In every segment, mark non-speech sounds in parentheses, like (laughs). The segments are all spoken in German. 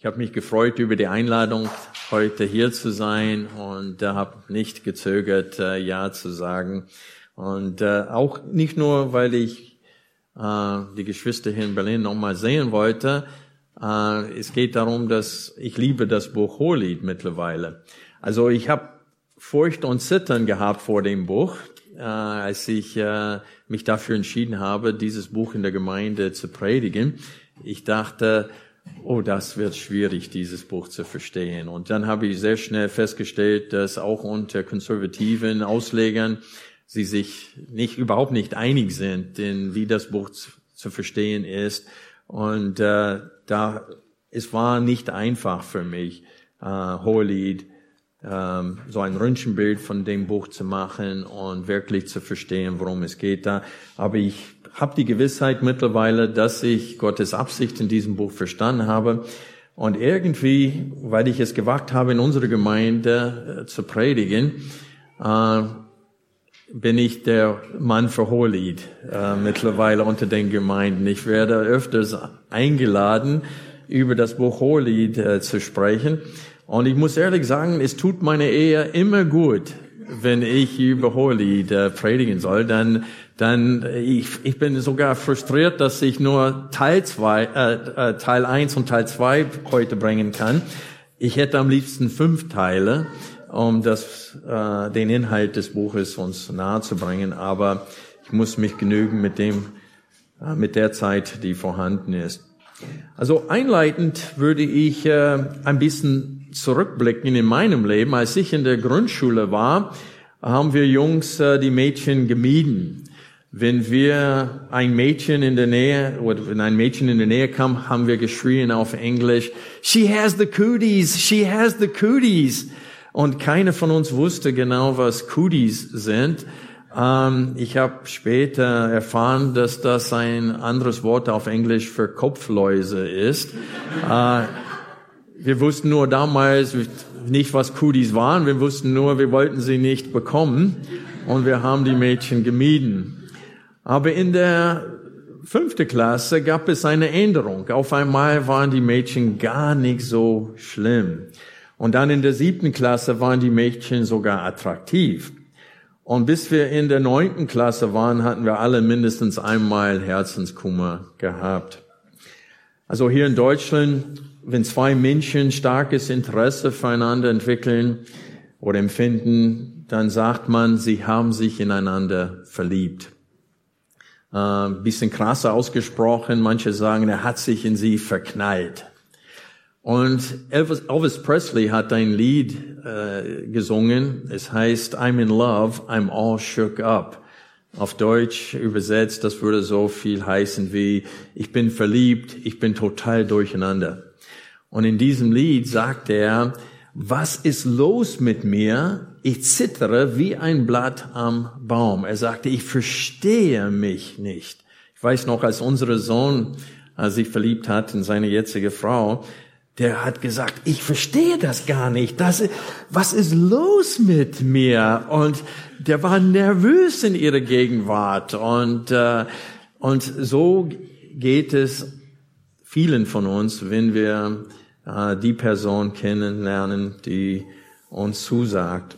Ich habe mich gefreut über die Einladung, heute hier zu sein und äh, habe nicht gezögert, äh, Ja zu sagen. Und äh, auch nicht nur, weil ich äh, die Geschwister hier in Berlin nochmal sehen wollte. Äh, es geht darum, dass ich liebe das Buch Hohelied mittlerweile. Also ich habe Furcht und Zittern gehabt vor dem Buch, äh, als ich äh, mich dafür entschieden habe, dieses Buch in der Gemeinde zu predigen. Ich dachte, oh, das wird schwierig, dieses Buch zu verstehen. Und dann habe ich sehr schnell festgestellt, dass auch unter konservativen Auslegern sie sich nicht überhaupt nicht einig sind, in wie das Buch zu, zu verstehen ist. Und äh, da es war nicht einfach für mich, äh, Hohelied, ähm, so ein Röntgenbild von dem Buch zu machen und wirklich zu verstehen, worum es geht da. Aber ich habe die Gewissheit mittlerweile, dass ich Gottes Absicht in diesem Buch verstanden habe. Und irgendwie, weil ich es gewagt habe, in unserer Gemeinde äh, zu predigen, äh, bin ich der Mann für Hohelied äh, mittlerweile unter den Gemeinden. Ich werde öfters eingeladen, über das Buch Hohelied äh, zu sprechen. Und ich muss ehrlich sagen, es tut meine Ehe immer gut, wenn ich über Hohelied predigen soll, dann, dann ich, ich bin sogar frustriert, dass ich nur Teil zwei, äh, äh, Teil eins und Teil zwei heute bringen kann. Ich hätte am liebsten fünf Teile, um das, äh, den Inhalt des Buches uns nahe zu bringen, aber ich muss mich genügen mit dem, äh, mit der Zeit, die vorhanden ist. Also einleitend würde ich äh, ein bisschen zurückblicken in meinem Leben, als ich in der Grundschule war, haben wir Jungs äh, die Mädchen gemieden. Wenn wir ein Mädchen in der Nähe oder wenn ein Mädchen in der Nähe kam, haben wir geschrien auf Englisch, she has the cooties, she has the cooties. Und keiner von uns wusste genau, was Cooties sind. Ähm, ich habe später erfahren, dass das ein anderes Wort auf Englisch für Kopfläuse ist. Wir wussten nur damals nicht, was Kudis waren. Wir wussten nur, wir wollten sie nicht bekommen. Und wir haben die Mädchen gemieden. Aber in der fünfte Klasse gab es eine Änderung. Auf einmal waren die Mädchen gar nicht so schlimm. Und dann in der siebten Klasse waren die Mädchen sogar attraktiv. Und bis wir in der neunten Klasse waren, hatten wir alle mindestens einmal Herzenskummer gehabt. Also hier in Deutschland wenn zwei Menschen starkes Interesse füreinander entwickeln oder empfinden, dann sagt man, sie haben sich ineinander verliebt. Äh, bisschen krasser ausgesprochen, manche sagen, er hat sich in sie verknallt. Und Elvis, Elvis Presley hat ein Lied äh, gesungen, es heißt I'm in love, I'm all shook up. Auf Deutsch übersetzt, das würde so viel heißen wie, ich bin verliebt, ich bin total durcheinander. Und in diesem Lied sagt er, was ist los mit mir? Ich zittere wie ein Blatt am Baum. Er sagte, ich verstehe mich nicht. Ich weiß noch, als unser Sohn sich verliebt hat in seine jetzige Frau, der hat gesagt, ich verstehe das gar nicht. Das, was ist los mit mir? Und der war nervös in ihrer Gegenwart. Und, äh, und so geht es vielen von uns, wenn wir äh, die Person kennenlernen, die uns zusagt.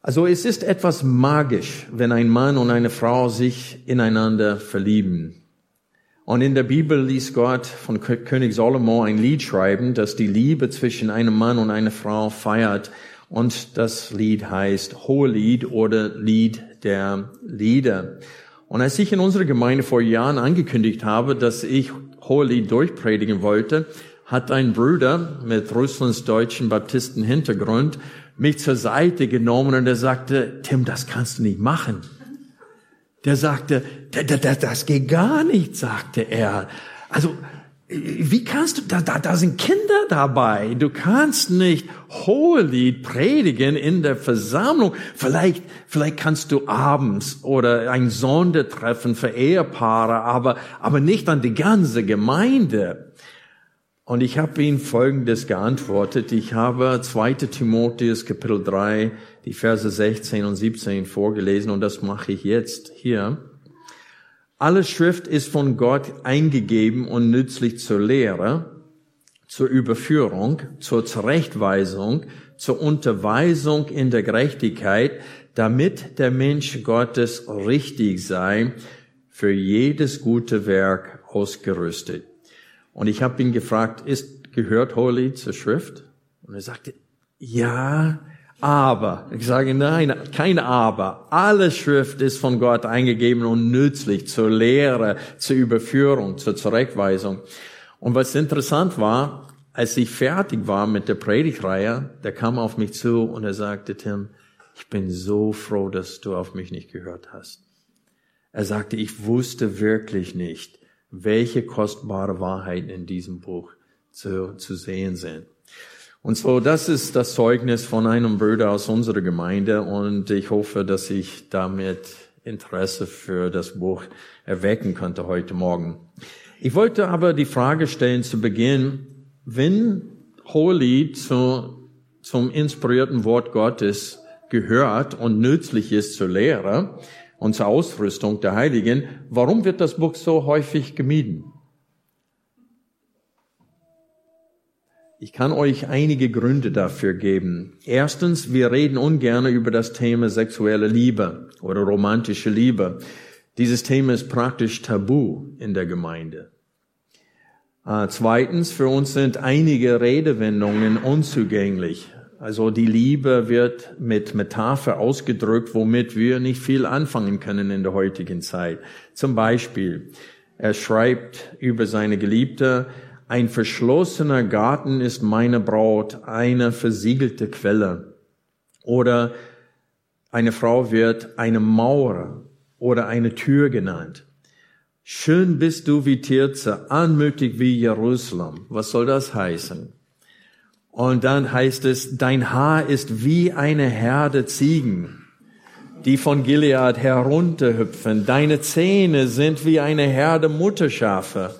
Also es ist etwas magisch, wenn ein Mann und eine Frau sich ineinander verlieben. Und in der Bibel ließ Gott von König Solomon ein Lied schreiben, das die Liebe zwischen einem Mann und einer Frau feiert. Und das Lied heißt Hohelied oder Lied der Lieder. Und als ich in unserer Gemeinde vor Jahren angekündigt habe, dass ich Hohelied durchpredigen wollte, hat ein Bruder mit Russlands deutschen Baptisten Hintergrund mich zur Seite genommen und er sagte, Tim, das kannst du nicht machen. Der sagte, das geht gar nicht, sagte er. Also, wie kannst du, da, da, da sind Kinder dabei. Du kannst nicht Hohelied predigen in der Versammlung. Vielleicht, vielleicht kannst du abends oder ein Sondertreffen für Ehepaare, aber, aber nicht an die ganze Gemeinde. Und ich habe ihm Folgendes geantwortet. Ich habe 2. Timotheus Kapitel 3, die Verse 16 und 17 vorgelesen und das mache ich jetzt hier. Alle Schrift ist von Gott eingegeben und nützlich zur Lehre, zur Überführung, zur Zurechtweisung, zur Unterweisung in der Gerechtigkeit, damit der Mensch Gottes richtig sei, für jedes gute Werk ausgerüstet. Und ich habe ihn gefragt, ist gehört Holy zur Schrift? Und er sagte, ja, aber. Ich sage nein, kein aber. Alle Schrift ist von Gott eingegeben und nützlich zur Lehre, zur Überführung, zur Zurechtweisung. Und was interessant war, als ich fertig war mit der Predigreihe, der kam auf mich zu und er sagte, Tim, ich bin so froh, dass du auf mich nicht gehört hast. Er sagte, ich wusste wirklich nicht, welche kostbare Wahrheiten in diesem Buch zu, zu sehen sind. Und so, das ist das Zeugnis von einem Bruder aus unserer Gemeinde und ich hoffe, dass ich damit Interesse für das Buch erwecken könnte heute Morgen. Ich wollte aber die Frage stellen zu Beginn, wenn Hohelied zu, zum inspirierten Wort Gottes gehört und nützlich ist zur Lehre und zur Ausrüstung der Heiligen, warum wird das Buch so häufig gemieden? Ich kann euch einige Gründe dafür geben. Erstens, wir reden ungern über das Thema sexuelle Liebe oder romantische Liebe. Dieses Thema ist praktisch tabu in der Gemeinde. Äh, zweitens, für uns sind einige Redewendungen unzugänglich. Also die Liebe wird mit Metapher ausgedrückt, womit wir nicht viel anfangen können in der heutigen Zeit. Zum Beispiel, er schreibt über seine Geliebte, ein verschlossener Garten ist meine Braut, eine versiegelte Quelle. Oder eine Frau wird eine Mauer oder eine Tür genannt. Schön bist du wie Tirze, anmutig wie Jerusalem. Was soll das heißen? Und dann heißt es, dein Haar ist wie eine Herde Ziegen, die von Gilead herunterhüpfen. Deine Zähne sind wie eine Herde Mutterschafe.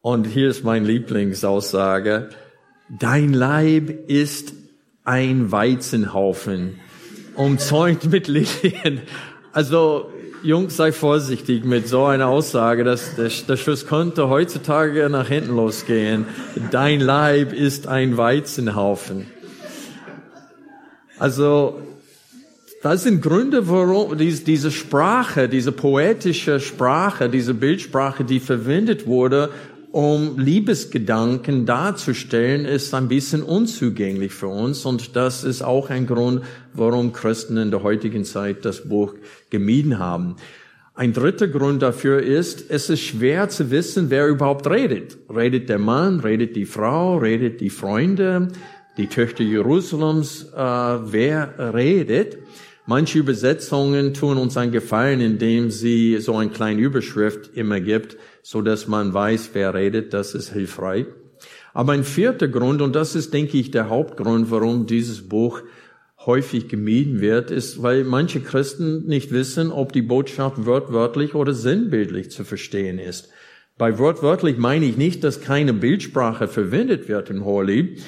Und hier ist mein Lieblingsaussage. Dein Leib ist ein Weizenhaufen, umzäunt mit Lilien. Also, Jungs, sei vorsichtig mit so einer Aussage. Das, das, das Schuss könnte heutzutage nach hinten losgehen. Dein Leib ist ein Weizenhaufen. Also, das sind Gründe, warum diese Sprache, diese poetische Sprache, diese Bildsprache, die verwendet wurde, um Liebesgedanken darzustellen, ist ein bisschen unzugänglich für uns. Und das ist auch ein Grund, warum Christen in der heutigen Zeit das Buch gemieden haben. Ein dritter Grund dafür ist, es ist schwer zu wissen, wer überhaupt redet. Redet der Mann, redet die Frau, redet die Freunde, die Töchter Jerusalems, äh, wer redet. Manche Übersetzungen tun uns einen Gefallen, indem sie so eine kleine Überschrift immer gibt, so dass man weiß, wer redet. Das ist hilfreich. Aber ein vierter Grund, und das ist, denke ich, der Hauptgrund, warum dieses Buch häufig gemieden wird, ist, weil manche Christen nicht wissen, ob die Botschaft wörtwörtlich oder sinnbildlich zu verstehen ist. Bei wörtwörtlich meine ich nicht, dass keine Bildsprache verwendet wird im Hohelied.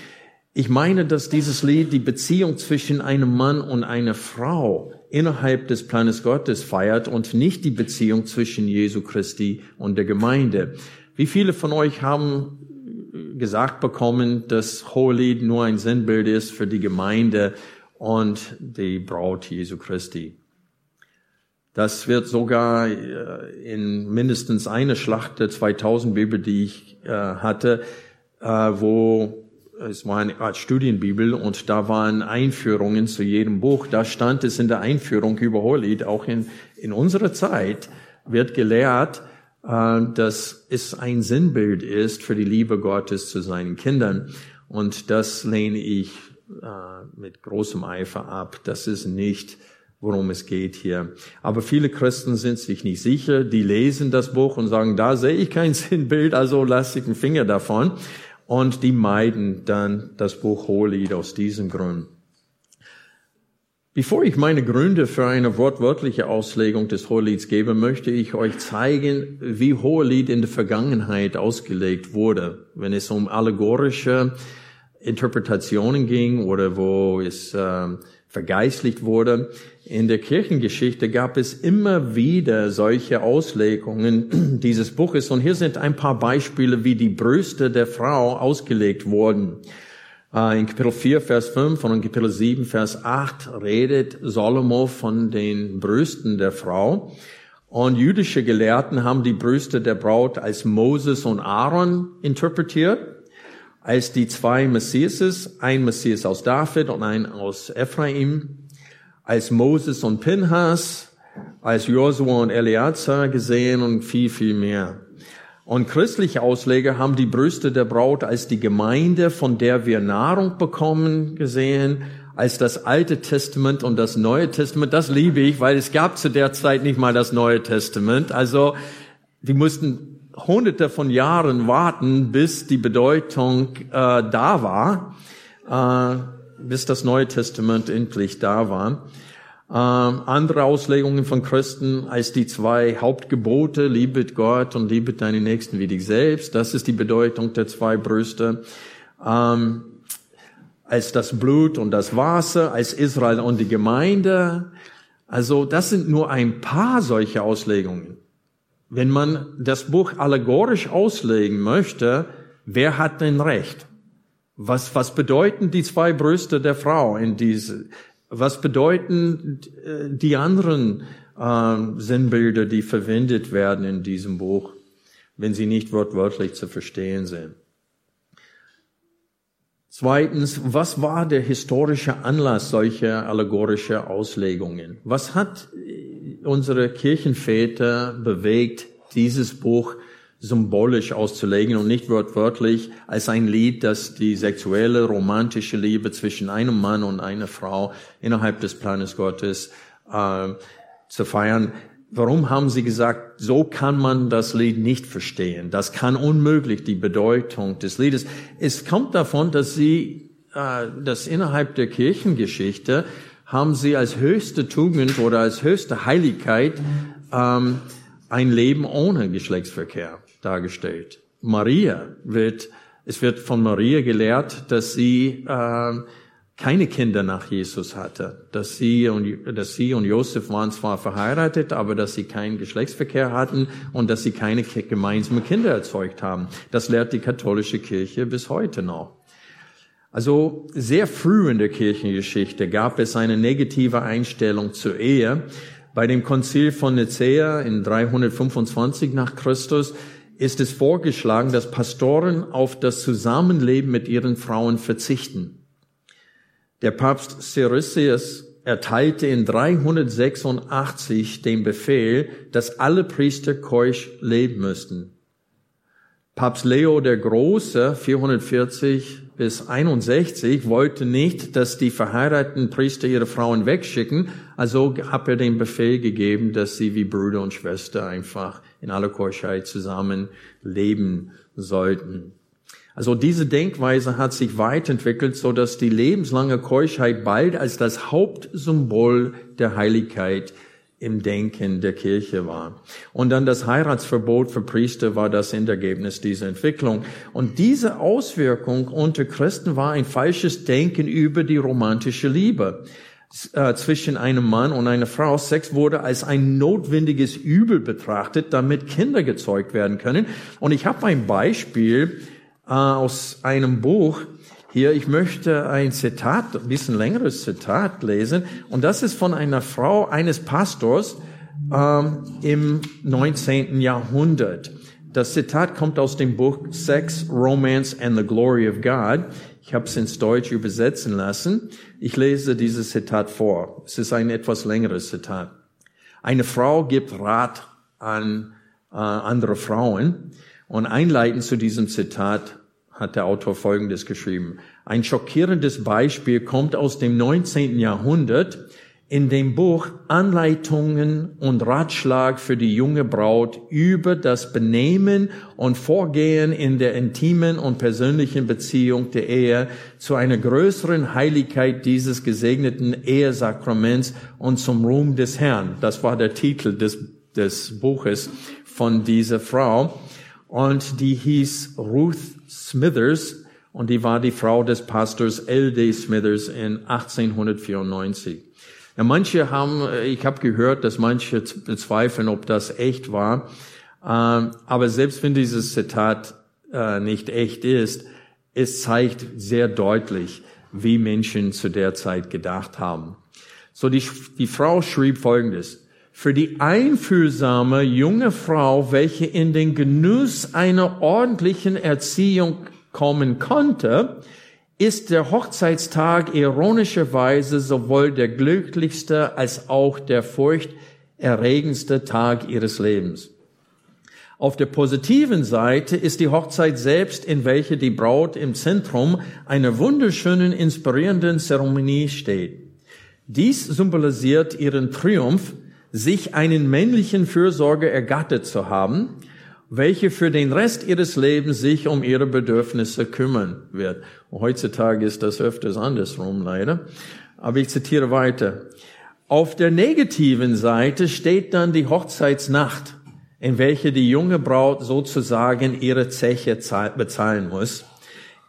Ich meine, dass dieses Lied die Beziehung zwischen einem Mann und einer Frau innerhalb des Planes Gottes feiert und nicht die Beziehung zwischen Jesu Christi und der Gemeinde. Wie viele von euch haben gesagt bekommen, dass Hohelied nur ein Sinnbild ist für die Gemeinde und die Braut Jesu Christi? Das wird sogar äh, in mindestens einer Schlacht der 2000 Bibel, die ich äh, hatte, äh, wo es war eine Art Studienbibel und da waren Einführungen zu jedem Buch. Da stand es in der Einführung über Hohelied, auch in, in unserer Zeit wird gelehrt, äh, dass es ein Sinnbild ist für die Liebe Gottes zu seinen Kindern. Und das lehne ich äh, mit großem Eifer ab. Das ist nicht, worum es geht hier. Aber viele Christen sind sich nicht sicher. Die lesen das Buch und sagen, da sehe ich kein (laughs) Sinnbild, also lasse ich den Finger davon und die meiden dann das Buch Hohelied aus diesem Grund. Bevor ich meine Gründe für eine wortwörtliche Auslegung des Hohelieds gebe, möchte ich euch zeigen, wie Hohelied in der Vergangenheit ausgelegt wurde, wenn es um allegorische Interpretationen ging oder wo es äh, vergeistlicht wurde. In der Kirchengeschichte gab es immer wieder solche Auslegungen (clears throat) dieses Buches. Und hier sind ein paar Beispiele, wie die Brüste der Frau ausgelegt wurden. Äh, in Kapitel 4, Vers 5 und in Kapitel 7, Vers 8 redet Salomo von den Brüsten der Frau. Und jüdische Gelehrten haben die Brüste der Braut als Moses und Aaron interpretiert, als die zwei Messiases, ein Messias aus David und ein aus Ephraim, als Moses und Pinhas, als Josua und Eleazar gesehen und viel, viel mehr. Und christliche Ausleger haben die Brüste der Braut als die Gemeinde, von der wir Nahrung bekommen, gesehen, als das Alte Testament und das Neue Testament. Das liebe ich, weil es gab zu der Zeit nicht mal das Neue Testament. Also, die mussten hunderte von Jahren warten, bis die Bedeutung äh, da war, äh, bis das Neue Testament endlich da war. Ähm, andere Auslegungen von Christen als die zwei Hauptgebote, liebet Gott und liebet deine Nächsten wie dich selbst. Das ist die Bedeutung der zwei Brüste. Ähm, als das Blut und das Wasser, als Israel und die Gemeinde. Also das sind nur ein paar solche Auslegungen. Wenn man das Buch allegorisch auslegen möchte, wer hat denn Recht? Was, was bedeuten die zwei Brüste der Frau in diese, was bedeuten äh, die anderen äh, Sinnbilder, die verwendet werden in diesem Buch, wenn sie nicht wortwörtlich zu verstehen sind? Zweitens, was war der historische Anlass solcher allegorischer Auslegungen? Was hat unsere Kirchenväter bewegt, dieses Buch symbolisch auszulegen und nicht wortwörtlich als ein Lied, das die sexuelle, romantische Liebe zwischen einem Mann und einer Frau innerhalb des Planes Gottes äh, zu feiern. Warum haben sie gesagt, so kann man das Lied nicht verstehen? Das kann unmöglich die Bedeutung des Liedes. Es kommt davon, dass sie, äh, dass innerhalb der Kirchengeschichte haben sie als höchste Tugend oder als höchste Heiligkeit ähm, ein Leben ohne Geschlechtsverkehr dargestellt. Maria wird, es wird von Maria gelehrt, dass sie äh, keine Kinder nach Jesus hatte, dass sie und, dass sie und Josef waren zwar verheiratet, aber dass sie keinen Geschlechtsverkehr hatten und dass sie keine gemeinsamen Kinder erzeugt haben. Das lehrt die katholische Kirche bis heute noch. Also sehr früh in der Kirchengeschichte gab es eine negative Einstellung zur Ehe. Bei dem Konzil von Nicea in 325 nach Christus ist es vorgeschlagen, dass Pastoren auf das Zusammenleben mit ihren Frauen verzichten. Der Papst Siricius erteilte in 386 den Befehl, dass alle Priester keusch leben müssten. Papst Leo der Große, 440 bis 61, wollte nicht, dass die verheirateten Priester ihre Frauen wegschicken, also hat er den Befehl gegeben, dass sie wie Brüder und Schwester einfach in aller Keuschheit zusammen leben sollten. Also diese Denkweise hat sich weiterentwickelt, so dass die lebenslange Keuschheit bald als das Hauptsymbol der Heiligkeit im Denken der Kirche war. Und dann das Heiratsverbot für Priester war das Endergebnis dieser Entwicklung. Und diese Auswirkung unter Christen war ein falsches Denken über die romantische Liebe äh, zwischen einem Mann und einer Frau. Sex wurde als ein notwendiges Übel betrachtet, damit Kinder gezeugt werden können. Und ich habe ein Beispiel, äh, aus einem Buch hier. Ich möchte ein Zitat, ein bisschen längeres Zitat lesen. Und das ist von einer Frau eines Pastors ähm, im 19. Jahrhundert. Das Zitat kommt aus dem Buch Sex, Romance and the Glory of God. Ich habe es ins Deutsch übersetzen lassen. Ich lese dieses Zitat vor. Es ist ein etwas längeres Zitat. Eine Frau gibt Rat an äh, andere Frauen. Und einleitend zu diesem Zitat hat der Autor Folgendes geschrieben. Ein schockierendes Beispiel kommt aus dem 19. Jahrhundert, in dem Buch Anleitungen und Ratschlag für die junge Braut über das Benehmen und Vorgehen in der intimen und persönlichen Beziehung der Ehe zu einer größeren Heiligkeit dieses gesegneten Ehesakraments und zum Ruhm des Herrn. Das war der Titel des, des Buches von dieser Frau und die hieß Ruth Smithers und die war die Frau des Pastors L.D. Smithers in 1894. Ja, manche haben, ich habe gehört, dass manche bezweifeln, ob das echt war. Ähm, aber selbst wenn dieses Zitat äh, nicht echt ist, es zeigt sehr deutlich, wie Menschen zu der Zeit gedacht haben. So die, die Frau schrieb Folgendes. Für die einfühlsame junge Frau, welche in den Genuss einer ordentlichen Erziehung kommen konnte, ist der Hochzeitstag ironischerweise sowohl der glücklichste als auch der furchterregendste Tag ihres Lebens. Auf der positiven Seite ist die Hochzeit selbst, in welche die Braut im Zentrum einer wunderschönen, inspirierenden Zeremonie steht. Dies symbolisiert ihren Triumph, sich einen männlichen Fürsorger ergattet zu haben, welche für den Rest ihres Lebens sich um ihre Bedürfnisse kümmern wird. Heutzutage ist das öfters andersrum leider. Aber ich zitiere weiter. Auf der negativen Seite steht dann die Hochzeitsnacht, in welche die junge Braut sozusagen ihre Zeche bezahlen muss,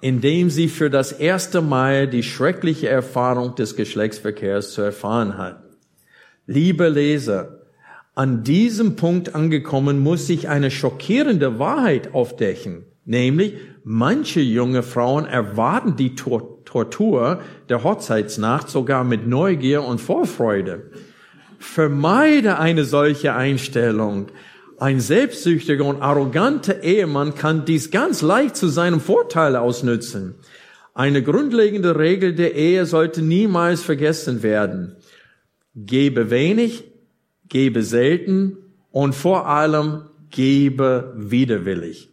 indem sie für das erste Mal die schreckliche Erfahrung des Geschlechtsverkehrs zu erfahren hat. Liebe Leser, an diesem Punkt angekommen muss sich eine schockierende Wahrheit aufdecken, nämlich manche junge Frauen erwarten die Tor Tortur der Hochzeitsnacht sogar mit Neugier und Vorfreude. Vermeide eine solche Einstellung. Ein selbstsüchtiger und arroganter Ehemann kann dies ganz leicht zu seinem Vorteil ausnützen. Eine grundlegende Regel der Ehe sollte niemals vergessen werden. Gebe wenig, gebe selten und vor allem gebe widerwillig.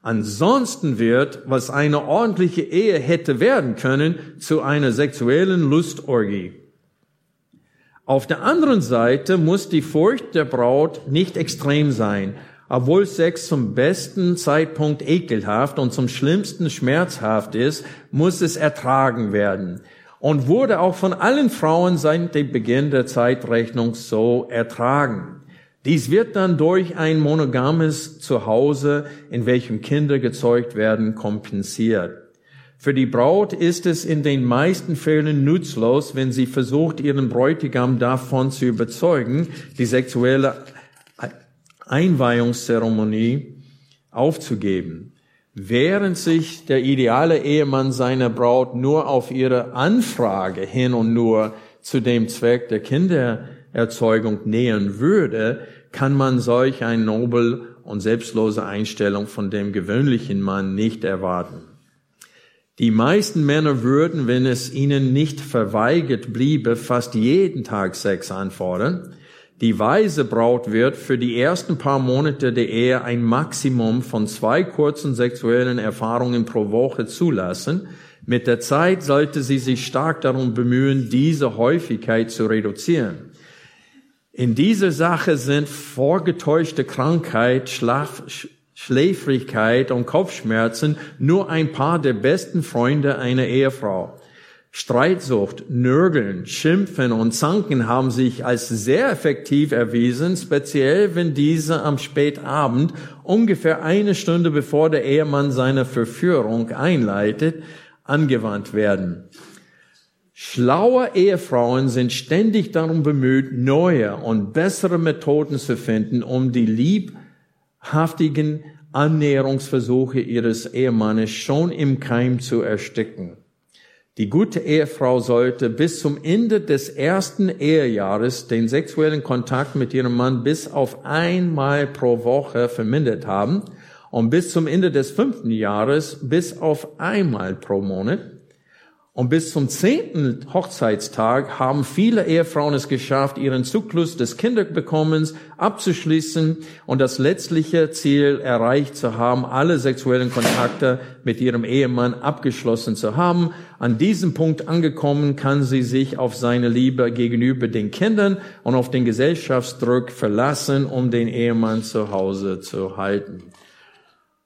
Ansonsten wird, was eine ordentliche Ehe hätte werden können, zu einer sexuellen Lustorgie. Auf der anderen Seite muss die Furcht der Braut nicht extrem sein. Obwohl Sex zum besten Zeitpunkt ekelhaft und zum schlimmsten schmerzhaft ist, muss es ertragen werden und wurde auch von allen Frauen seit dem Beginn der Zeitrechnung so ertragen. Dies wird dann durch ein monogames Zuhause, in welchem Kinder gezeugt werden, kompensiert. Für die Braut ist es in den meisten Fällen nutzlos, wenn sie versucht, ihren Bräutigam davon zu überzeugen, die sexuelle Einweihungszeremonie aufzugeben. Während sich der ideale Ehemann seiner Braut nur auf ihre Anfrage hin und nur zu dem Zweck der Kindererzeugung nähern würde, kann man solch eine nobel und selbstlose Einstellung von dem gewöhnlichen Mann nicht erwarten. Die meisten Männer würden, wenn es ihnen nicht verweigert bliebe, fast jeden Tag Sex anfordern. Die weise Braut wird für die ersten paar Monate der Ehe ein Maximum von zwei kurzen sexuellen Erfahrungen pro Woche zulassen. Mit der Zeit sollte sie sich stark darum bemühen, diese Häufigkeit zu reduzieren. In dieser Sache sind vorgetäuschte Krankheit, Schlaf, Schläfrigkeit und Kopfschmerzen nur ein paar der besten Freunde einer Ehefrau. Streitsucht, Nörgeln, Schimpfen und Zanken haben sich als sehr effektiv erwiesen, speziell wenn diese am Spätabend, ungefähr eine Stunde bevor der Ehemann seine Verführung einleitet, angewandt werden. Schlaue Ehefrauen sind ständig darum bemüht, neue und bessere Methoden zu finden, um die liebhaftigen Annäherungsversuche ihres Ehemannes schon im Keim zu ersticken. Die gute Ehefrau sollte bis zum Ende des ersten Ehejahres den sexuellen Kontakt mit ihrem Mann bis auf einmal pro Woche vermindert haben und bis zum Ende des fünften Jahres bis auf einmal pro Monat. Und bis zum zehnten Hochzeitstag haben viele Ehefrauen es geschafft, ihren Zyklus des Kinderbekommens abzuschließen und das letztliche Ziel erreicht zu haben, alle sexuellen Kontakte mit ihrem Ehemann abgeschlossen zu haben. An diesem Punkt angekommen kann sie sich auf seine Liebe gegenüber den Kindern und auf den Gesellschaftsdruck verlassen, um den Ehemann zu Hause zu halten.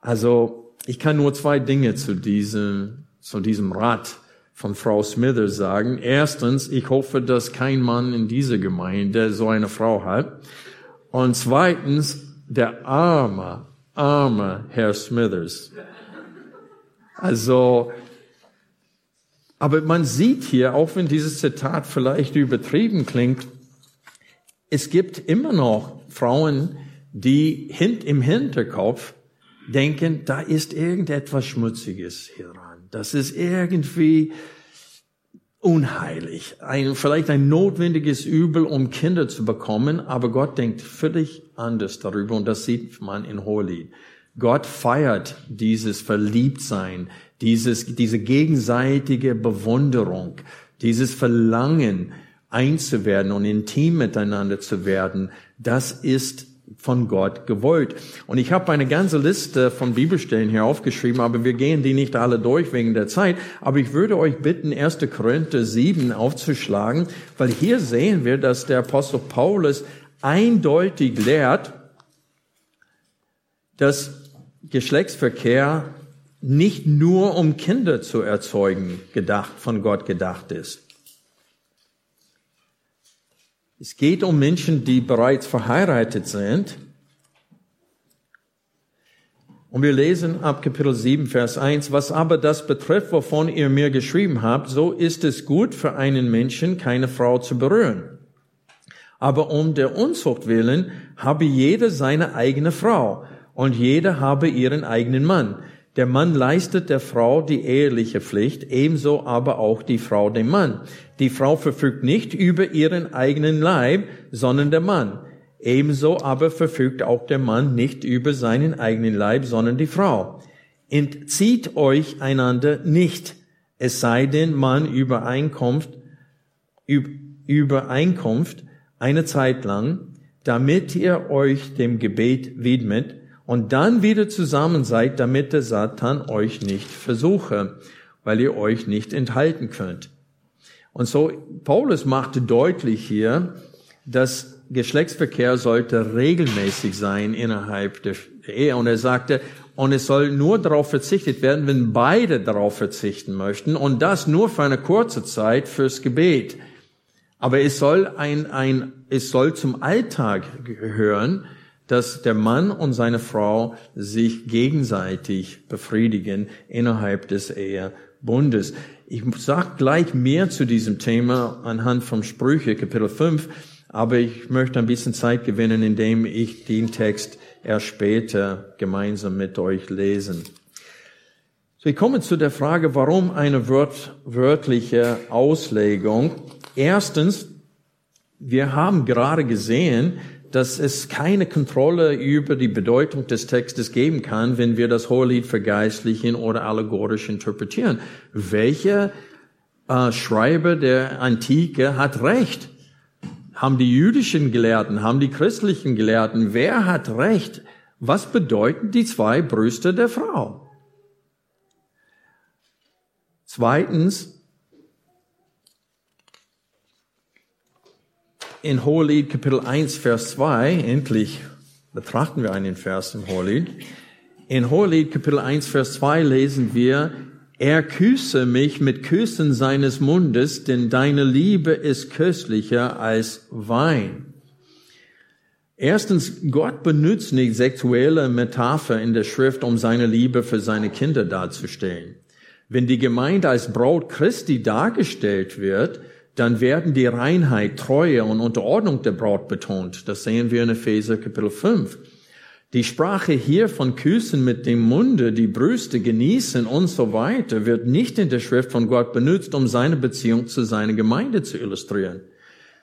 Also, ich kann nur zwei Dinge zu diesem, zu diesem Rat von Frau Smithers sagen. Erstens, ich hoffe, dass kein Mann in dieser Gemeinde so eine Frau hat. Und zweitens, der arme, arme Herr Smithers. Also, aber man sieht hier, auch wenn dieses Zitat vielleicht übertrieben klingt, es gibt immer noch Frauen, die hint im Hinterkopf denken, da ist irgendetwas Schmutziges hieran. Das ist irgendwie unheilig, ein, vielleicht ein notwendiges Übel, um Kinder zu bekommen, aber Gott denkt völlig anders darüber und das sieht man in Hohelied. Gott feiert dieses Verliebtsein, dieses, diese gegenseitige Bewunderung, dieses Verlangen einzuwerden und intim miteinander zu werden. Das ist von Gott gewollt. Und ich habe eine ganze Liste von Bibelstellen hier aufgeschrieben, aber wir gehen die nicht alle durch wegen der Zeit. Aber ich würde euch bitten, 1. Korinther 7 aufzuschlagen, weil hier sehen wir, dass der Apostel Paulus eindeutig lehrt, dass Geschlechtsverkehr nicht nur um Kinder zu erzeugen gedacht, von Gott gedacht ist. Es geht um Menschen, die bereits verheiratet sind. Und wir lesen ab Kapitel 7, Vers 1, was aber das betrifft, wovon ihr mir geschrieben habt, so ist es gut für einen Menschen, keine Frau zu berühren. Aber um der Unzucht willen habe jeder seine eigene Frau und jeder habe ihren eigenen Mann. Der Mann leistet der Frau die eheliche Pflicht, ebenso aber auch die Frau dem Mann. Die Frau verfügt nicht über ihren eigenen Leib, sondern der Mann. Ebenso aber verfügt auch der Mann nicht über seinen eigenen Leib, sondern die Frau. Entzieht euch einander nicht, es sei denn, man Übereinkunft, Übereinkunft eine Zeit lang, damit ihr euch dem Gebet widmet, und dann wieder zusammen seid, damit der Satan euch nicht versuche, weil ihr euch nicht enthalten könnt. Und so, Paulus machte deutlich hier, dass Geschlechtsverkehr sollte regelmäßig sein innerhalb der Ehe. Und er sagte, und es soll nur darauf verzichtet werden, wenn beide darauf verzichten möchten. Und das nur für eine kurze Zeit fürs Gebet. Aber es soll ein, ein, es soll zum Alltag gehören, dass der Mann und seine Frau sich gegenseitig befriedigen innerhalb des Ehebundes. Ich sage gleich mehr zu diesem Thema anhand von Sprüche Kapitel 5, aber ich möchte ein bisschen Zeit gewinnen, indem ich den Text erst später gemeinsam mit euch lesen. So, ich komme zu der Frage, warum eine wört wörtliche Auslegung. Erstens, wir haben gerade gesehen, dass es keine Kontrolle über die Bedeutung des Textes geben kann, wenn wir das Hohelied vergeistlichen oder allegorisch interpretieren. Welcher äh, Schreiber der Antike hat recht? Haben die jüdischen Gelehrten, haben die christlichen Gelehrten, wer hat recht? Was bedeuten die zwei Brüste der Frau? Zweitens, in Hohelied Kapitel 1, Vers 2, endlich betrachten wir einen Vers im Hohelied. In Hohelied Kapitel 1, Vers 2 lesen wir, er küsse mich mit Küssen seines Mundes, denn deine Liebe ist köstlicher als Wein. Erstens, Gott benutzt nicht sexuelle Metapher in der Schrift, um seine Liebe für seine Kinder darzustellen. Wenn die Gemeinde als Braut Christi dargestellt wird, dann werden die Reinheit, Treue und Unterordnung der Braut betont. Das sehen wir in Epheser Kapitel 5. Die Sprache hier von Küssen mit dem Munde, die Brüste genießen und so weiter, wird nicht in der Schrift von Gott benutzt, um seine Beziehung zu seiner Gemeinde zu illustrieren.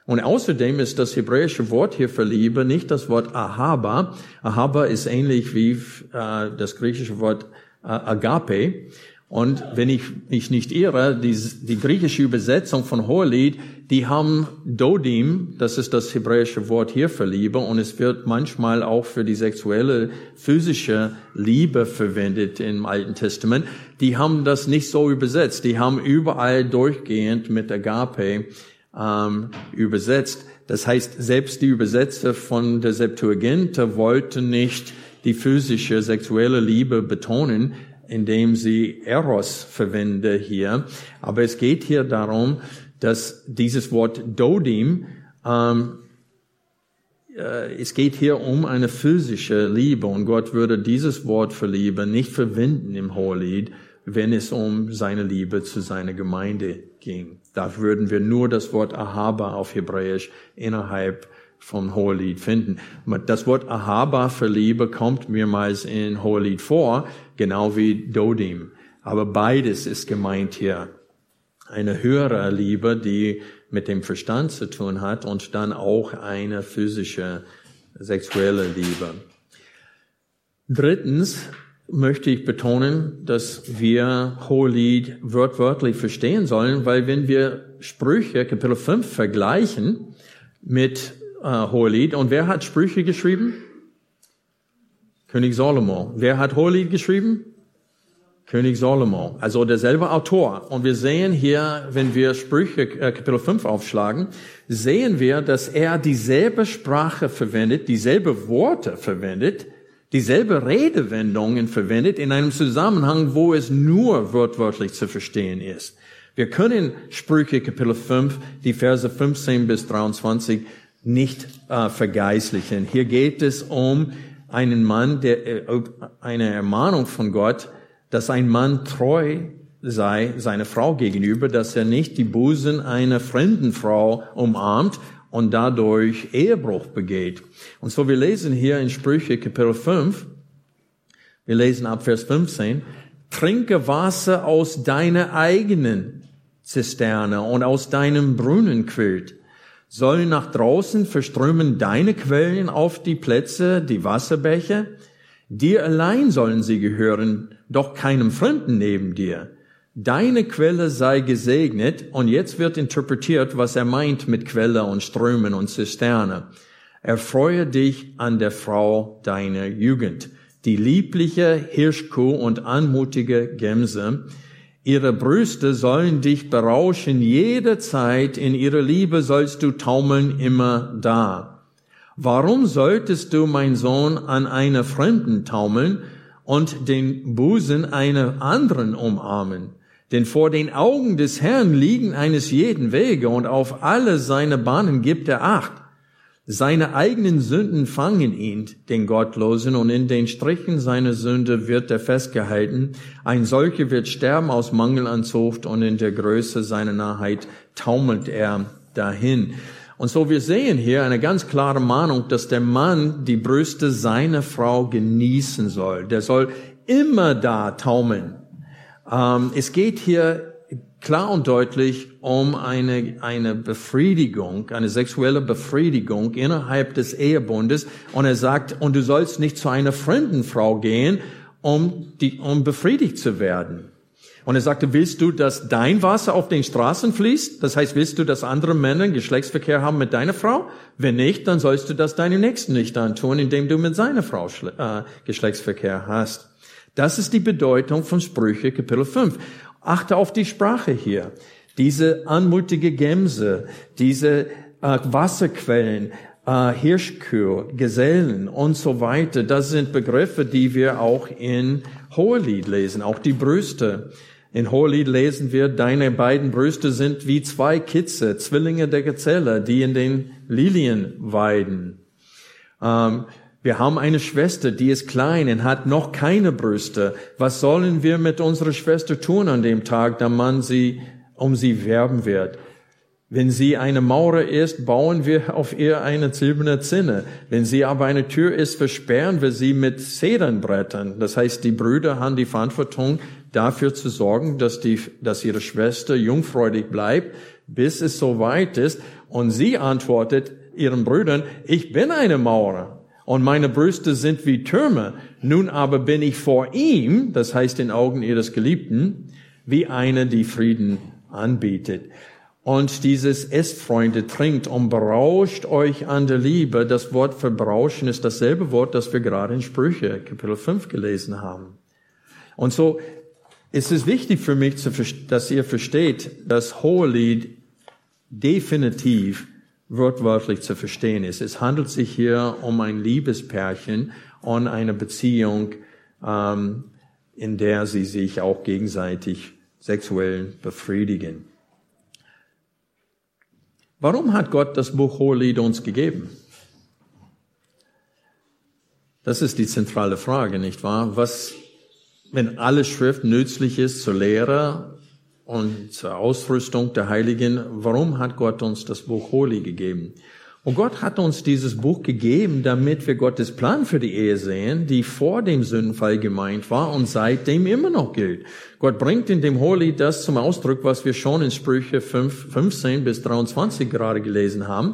Und außerdem ist das hebräische Wort hier für Liebe nicht das Wort Ahaba. Ahaba ist ähnlich wie äh, das griechische Wort äh, Agape. Und wenn ich mich nicht irre, die, die griechische Übersetzung von Hohelied, die haben Dodim, das ist das hebräische Wort hier für Liebe, und es wird manchmal auch für die sexuelle, physische Liebe verwendet im Alten Testament. Die haben das nicht so übersetzt. Die haben überall durchgehend mit Agape ähm, übersetzt. Das heißt, selbst die Übersetzer von der Septuaginta wollten nicht die physische, sexuelle Liebe betonen, indem sie Eros verwende hier. Aber es geht hier darum, dass dieses Wort Dodim, ähm, äh, es geht hier um eine physische Liebe und Gott würde dieses Wort für Liebe nicht verwenden im Hohelied, wenn es um seine Liebe zu seiner Gemeinde ging. Da würden wir nur das Wort Ahaba auf Hebräisch innerhalb vom Hohelied finden. Das Wort Ahaba für Liebe kommt mehrmals in Hohelied vor, genau wie Dodim. Aber beides ist gemeint hier. Eine höhere Liebe, die mit dem Verstand zu tun hat und dann auch eine physische, sexuelle Liebe. Drittens möchte ich betonen, dass wir Hohelied wortwörtlich verstehen sollen, weil wenn wir Sprüche Kapitel 5 vergleichen mit äh, Hohelied, und wer hat Sprüche geschrieben? König Salomo. Wer hat Hohelied geschrieben? König Salomo, also derselbe Autor. Und wir sehen hier, wenn wir Sprüche äh, Kapitel 5 aufschlagen, sehen wir, dass er dieselbe Sprache verwendet, dieselbe Worte verwendet, dieselbe Redewendungen verwendet in einem Zusammenhang, wo es nur wortwörtlich zu verstehen ist. Wir können Sprüche Kapitel 5, die Verse 15 bis 23 nicht äh, vergeistlichen. Hier geht es um einen Mann, der äh, eine Ermahnung von Gott, dass ein Mann treu sei seiner Frau gegenüber, dass er nicht die Busen einer fremden Frau umarmt und dadurch Ehebruch begeht. Und so wir lesen hier in Sprüche Kapitel 5, wir lesen ab Vers 15, trinke Wasser aus deiner eigenen Zisterne und aus deinem Brunnen quillt. Sollen nach draußen verströmen deine Quellen auf die Plätze, die Wasserbecher? Dir allein sollen sie gehören, doch keinem Fremden neben dir. Deine Quelle sei gesegnet und jetzt wird interpretiert, was er meint mit Quelle und Strömen und Zisterne. Erfreue dich an der Frau deiner Jugend, die liebliche Hirschkuh und anmutige Gemse. Ihre Brüste sollen dich berauschen jederzeit, in ihrer Liebe sollst du taumeln immer da. Warum solltest du, mein Sohn, an einer Fremden taumeln und den Busen einer anderen umarmen? Denn vor den Augen des Herrn liegen eines jeden Wege und auf alle seine Bahnen gibt er Acht. Seine eigenen Sünden fangen ihn, den Gottlosen, und in den Strichen seiner Sünde wird er festgehalten. Ein solcher wird sterben aus Mangel an Zucht und in der Größe seiner Nahheit taumelt er dahin. Und so wir sehen hier eine ganz klare Mahnung, dass der Mann die Brüste seiner Frau genießen soll. Der soll immer da taumeln. Ähm, es geht hier klar und deutlich um eine, eine Befriedigung, eine sexuelle Befriedigung innerhalb des Ehebundes. Und er sagt, und du sollst nicht zu einer fremden Frau gehen, um, die, um befriedigt zu werden. Und er sagte, willst du, dass dein Wasser auf den Straßen fließt? Das heißt, willst du, dass andere Männer Geschlechtsverkehr haben mit deiner Frau? Wenn nicht, dann sollst du das deinem Nächsten nicht antun, indem du mit seiner Frau äh, Geschlechtsverkehr hast. Das ist die Bedeutung von Sprüche Kapitel 5. Achte auf die Sprache hier. Diese anmutige Gemse, diese äh, Wasserquellen, äh, Hirschkühe, Gesellen und so weiter, das sind Begriffe, die wir auch in Hohelied lesen, auch die Brüste. In Hohelied lesen wir, deine beiden Brüste sind wie zwei Kitze, Zwillinge der Gazelle, die in den Lilien weiden. Ähm, wir haben eine Schwester, die ist klein und hat noch keine Brüste. Was sollen wir mit unserer Schwester tun an dem Tag, da man sie um sie werben wird? Wenn sie eine Mauer ist, bauen wir auf ihr eine silberne Zinne. Wenn sie aber eine Tür ist, versperren wir sie mit Zedernbrettern. Das heißt, die Brüder haben die Verantwortung, dafür zu sorgen, dass, die, dass ihre Schwester jungfräulich bleibt, bis es soweit ist. Und sie antwortet ihren Brüdern, ich bin eine Mauer und meine Brüste sind wie Türme. Nun aber bin ich vor ihm, das heißt in Augen ihres Geliebten, wie eine, die Frieden anbietet. Und dieses Esst, Freunde, trinkt und berauscht euch an der Liebe. Das Wort verbrauschen ist dasselbe Wort, das wir gerade in Sprüche, Kapitel 5 gelesen haben. Und so ist es wichtig für mich, dass ihr versteht, dass Hohelied definitiv wortwörtlich zu verstehen ist. Es handelt sich hier um ein Liebespärchen und eine Beziehung, ähm, in der sie sich auch gegenseitig sexuell befriedigen. Warum hat Gott das Buch Hohelied uns gegeben? Das ist die zentrale Frage, nicht wahr? Was, wenn alle Schrift nützlich ist zur Lehre und zur Ausrüstung der Heiligen, warum hat Gott uns das Buch Holy gegeben? Und Gott hat uns dieses Buch gegeben, damit wir Gottes Plan für die Ehe sehen, die vor dem Sündenfall gemeint war und seitdem immer noch gilt. Gott bringt in dem Holy das zum Ausdruck, was wir schon in Sprüche 5, 15 bis 23 gerade gelesen haben.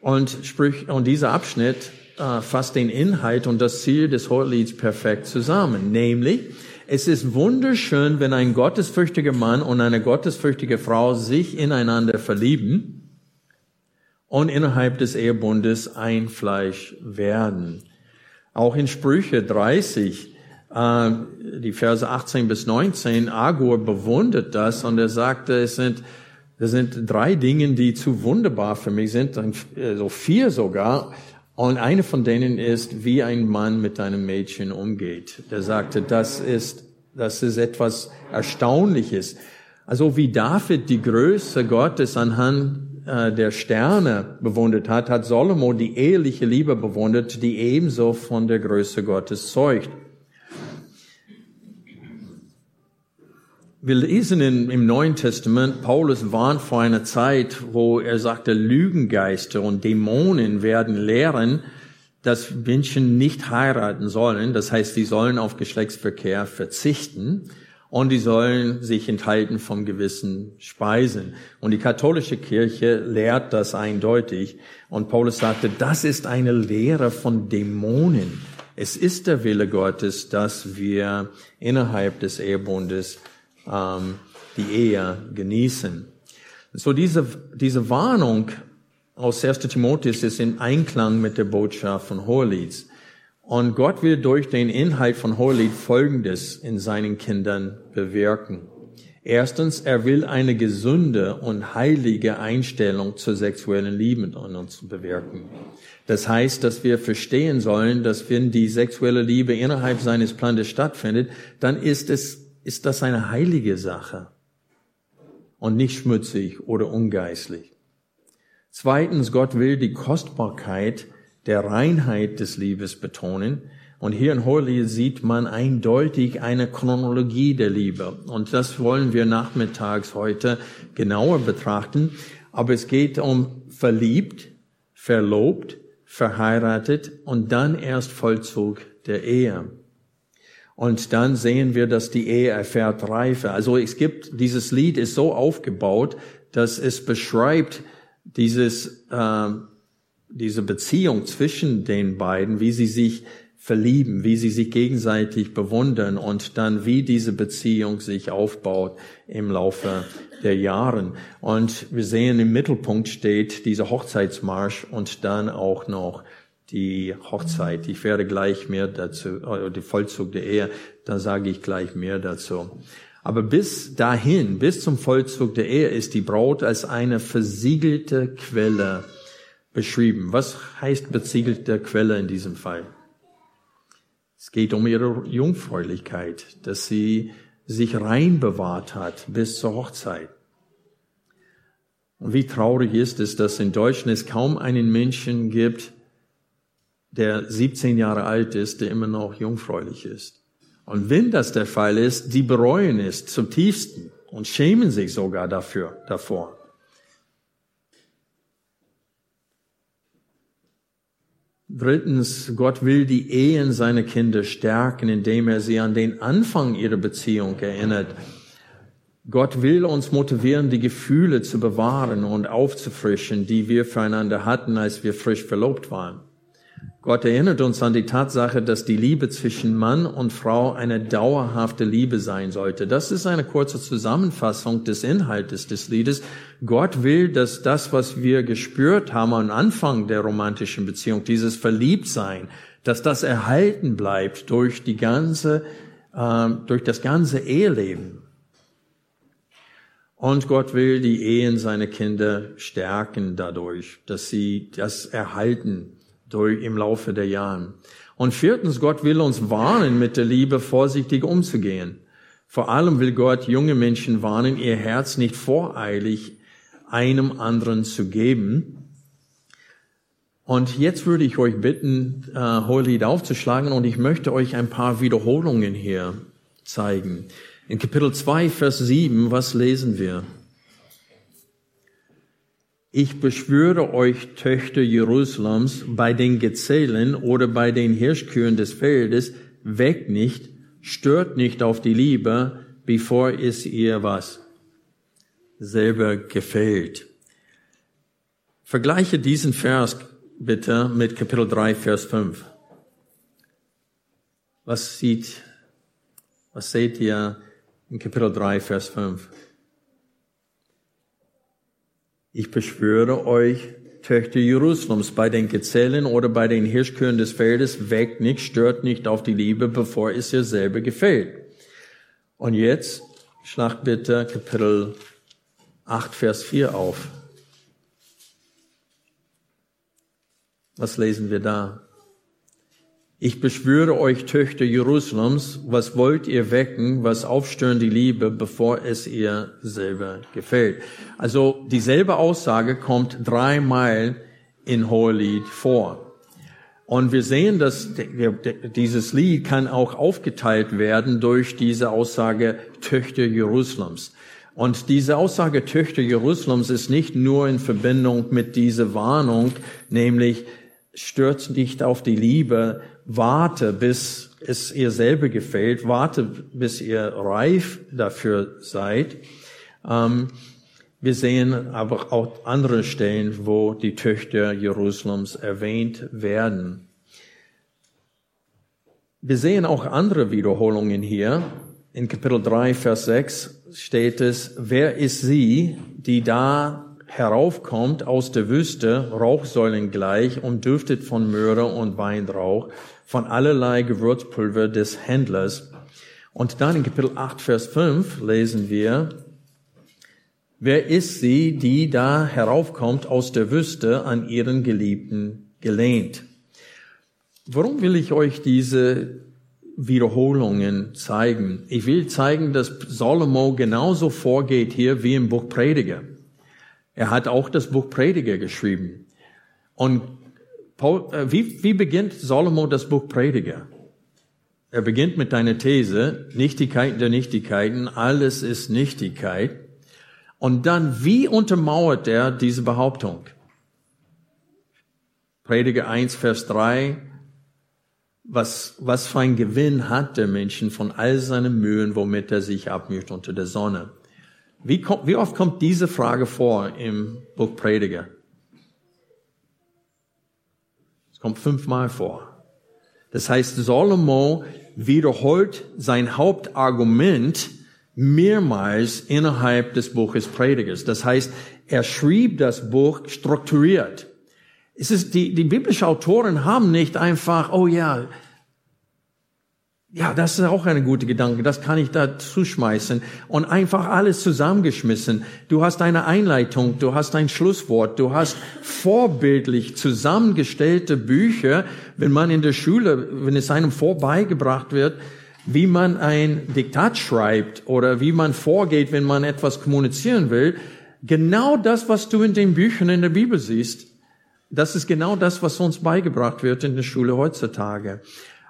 Und, Sprüch, und dieser Abschnitt äh, fasst den Inhalt und das Ziel des Hohelieds perfekt zusammen. Nämlich, es ist wunderschön, wenn ein gottesfürchtiger Mann und eine gottesfürchtige Frau sich ineinander verlieben und innerhalb des Ehebundes ein Fleisch werden. Auch in Sprüche 30, äh, die Verse 18 bis 19, Agur bewundert das und er sagte, es sind, es sind drei Dinge, die zu wunderbar für mich sind, so also vier sogar. Und eine von denen ist, wie ein Mann mit einem Mädchen umgeht. Der sagte, das ist, das ist etwas Erstaunliches. Also wie David die Größe Gottes anhand äh, der Sterne bewundert hat, hat Salomo die eheliche Liebe bewundert, die ebenso von der Größe Gottes zeugt. Wir lesen in, im Neuen Testament, Paulus warnt vor einer Zeit, wo er sagte, Lügengeister und Dämonen werden lehren, dass Menschen nicht heiraten sollen. Das heißt, sie sollen auf Geschlechtsverkehr verzichten und die sollen sich enthalten vom gewissen Speisen. Und die katholische Kirche lehrt das eindeutig. Und Paulus sagte, das ist eine Lehre von Dämonen. Es ist der Wille Gottes, dass wir innerhalb des Ehebundes ähm, die Ehe genießen. So diese, diese Warnung aus 1. Timotheus ist in Einklang mit der Botschaft von Hohelieds. Und Gott will durch den Inhalt von Hohelied Folgendes in seinen Kindern bewirken. Erstens, er will eine gesunde und heilige Einstellung zur sexuellen Liebe in uns bewirken. Das heißt, dass wir verstehen sollen, dass wenn die sexuelle Liebe innerhalb seines Planes stattfindet, dann ist es, ist das eine heilige Sache und nicht schmutzig oder ungeistlich. Zweitens, Gott will die Kostbarkeit der Reinheit des Liebes betonen. Und hier in Holy sieht man eindeutig eine Chronologie der Liebe. Und das wollen wir nachmittags heute genauer betrachten. Aber es geht um verliebt, verlobt, verheiratet und dann erst Vollzug der Ehe. Und dann sehen wir, dass die Ehe erfährt Reife. Also es gibt, dieses Lied ist so aufgebaut, dass es beschreibt dieses, äh, diese Beziehung zwischen den beiden, wie sie sich verlieben, wie sie sich gegenseitig bewundern und dann wie diese Beziehung sich aufbaut im Laufe der Jahren. Und wir sehen im Mittelpunkt steht dieser Hochzeitsmarsch und dann auch noch die Hochzeit. Ich werde gleich mehr dazu, oder die Vollzug der Ehe, da sage ich gleich mehr dazu. Aber bis dahin, bis zum Vollzug der Ehe ist die Braut als eine versiegelte Quelle beschrieben. Was heißt beziegelte Quelle in diesem Fall? Es geht um ihre Jungfräulichkeit, dass sie sich rein bewahrt hat bis zur Hochzeit. Und wie traurig ist es, dass in Deutschland es kaum einen Menschen gibt, der 17 Jahre alt ist, der immer noch jungfräulich ist. Und wenn das der Fall ist, die bereuen es zum tiefsten und schämen sich sogar dafür, davor. Drittens, Gott will die Ehen seiner Kinder stärken, indem er sie an den Anfang ihrer Beziehung erinnert. Gott will uns motivieren, die Gefühle zu bewahren und aufzufrischen, die wir füreinander hatten, als wir frisch verlobt waren. Gott erinnert uns an die Tatsache, dass die Liebe zwischen Mann und Frau eine dauerhafte Liebe sein sollte. Das ist eine kurze Zusammenfassung des Inhaltes des Liedes. Gott will, dass das, was wir gespürt haben am Anfang der romantischen Beziehung, dieses Verliebtsein, dass das erhalten bleibt durch die ganze, äh, durch das ganze Eheleben. Und Gott will die Ehen seiner Kinder stärken dadurch, dass sie das erhalten durch, im Laufe der Jahre. Und viertens, Gott will uns warnen, mit der Liebe vorsichtig umzugehen. Vor allem will Gott junge Menschen warnen, ihr Herz nicht voreilig einem anderen zu geben. Und jetzt würde ich euch bitten, äh, Hohelied aufzuschlagen und ich möchte euch ein paar Wiederholungen hier zeigen. In Kapitel 2, Vers 7, was lesen wir? Ich beschwöre euch, Töchter Jerusalems, bei den Gezählen oder bei den Hirschkühen des Feldes, weg nicht, stört nicht auf die Liebe, bevor es ihr was selber gefällt. Vergleiche diesen Vers bitte mit Kapitel 3, Vers 5. Was sieht, was seht ihr in Kapitel 3, Vers 5? Ich beschwöre euch, Töchter Jerusalems, bei den Gezellen oder bei den Hirschkühen des Feldes, weckt nicht, stört nicht auf die Liebe, bevor es ihr selber gefällt. Und jetzt schlag bitte Kapitel 8, Vers 4 auf. Was lesen wir da? Ich beschwöre euch, Töchter Jerusalems, was wollt ihr wecken, was aufstören die Liebe, bevor es ihr selber gefällt? Also dieselbe Aussage kommt dreimal in Hohelied vor. Und wir sehen, dass dieses Lied kann auch aufgeteilt werden durch diese Aussage Töchter Jerusalems. Und diese Aussage Töchter Jerusalems ist nicht nur in Verbindung mit dieser Warnung, nämlich stürzt nicht auf die Liebe, warte, bis es ihr selber gefällt, warte, bis ihr reif dafür seid. Ähm, wir sehen aber auch andere Stellen, wo die Töchter Jerusalems erwähnt werden. Wir sehen auch andere Wiederholungen hier. In Kapitel 3, Vers 6 steht es, wer ist sie, die da heraufkommt aus der Wüste, Rauchsäulen gleich und duftet von Möhre und Weinrauch, von allerlei Gewürzpulver des Händlers. Und dann in Kapitel 8, Vers 5 lesen wir, wer ist sie, die da heraufkommt aus der Wüste an ihren Geliebten gelehnt? Warum will ich euch diese Wiederholungen zeigen? Ich will zeigen, dass Salomo genauso vorgeht hier wie im Buch Prediger. Er hat auch das Buch Prediger geschrieben. Und Paul, äh, wie, wie beginnt Salomo das Buch Prediger? Er beginnt mit deiner These, Nichtigkeiten der Nichtigkeiten, alles ist Nichtigkeit. Und dann, wie untermauert er diese Behauptung? Prediger 1, Vers 3, was, was für ein Gewinn hat der Menschen von all seinen Mühen, womit er sich abmüht unter der Sonne? Wie, kommt, wie oft kommt diese Frage vor im Buch Prediger? Es kommt fünfmal vor. Das heißt, Salomo wiederholt sein Hauptargument mehrmals innerhalb des Buches Predigers. Das heißt, er schrieb das Buch strukturiert. Es ist, die, die biblischen Autoren haben nicht einfach, oh ja, ja, das ist auch eine gute Gedanke. Das kann ich da zuschmeißen und einfach alles zusammengeschmissen. Du hast eine Einleitung, du hast ein Schlusswort, du hast vorbildlich zusammengestellte Bücher, wenn man in der Schule, wenn es einem vorbeigebracht wird, wie man ein Diktat schreibt oder wie man vorgeht, wenn man etwas kommunizieren will. Genau das, was du in den Büchern in der Bibel siehst, das ist genau das, was uns beigebracht wird in der Schule heutzutage.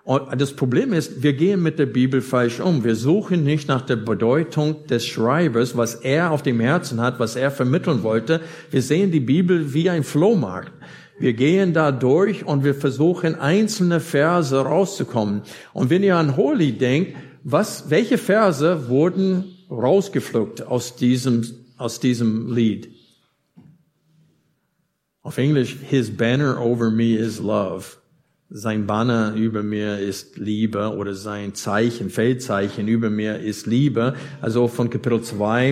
Und das Problem ist, wir gehen mit der Bibel falsch um. Wir suchen nicht nach der Bedeutung des Schreibers, was er auf dem Herzen hat, was er vermitteln wollte. Wir sehen die Bibel wie ein Flohmarkt. Wir gehen da durch und wir versuchen einzelne Verse rauszukommen. Und wenn ihr an Holy denkt, was, welche Verse wurden rausgepflückt aus diesem, aus diesem Lied? Auf Englisch, His banner over me is love sein Banner über mir ist Liebe oder sein Zeichen, Feldzeichen über mir ist Liebe. Also von Kapitel 2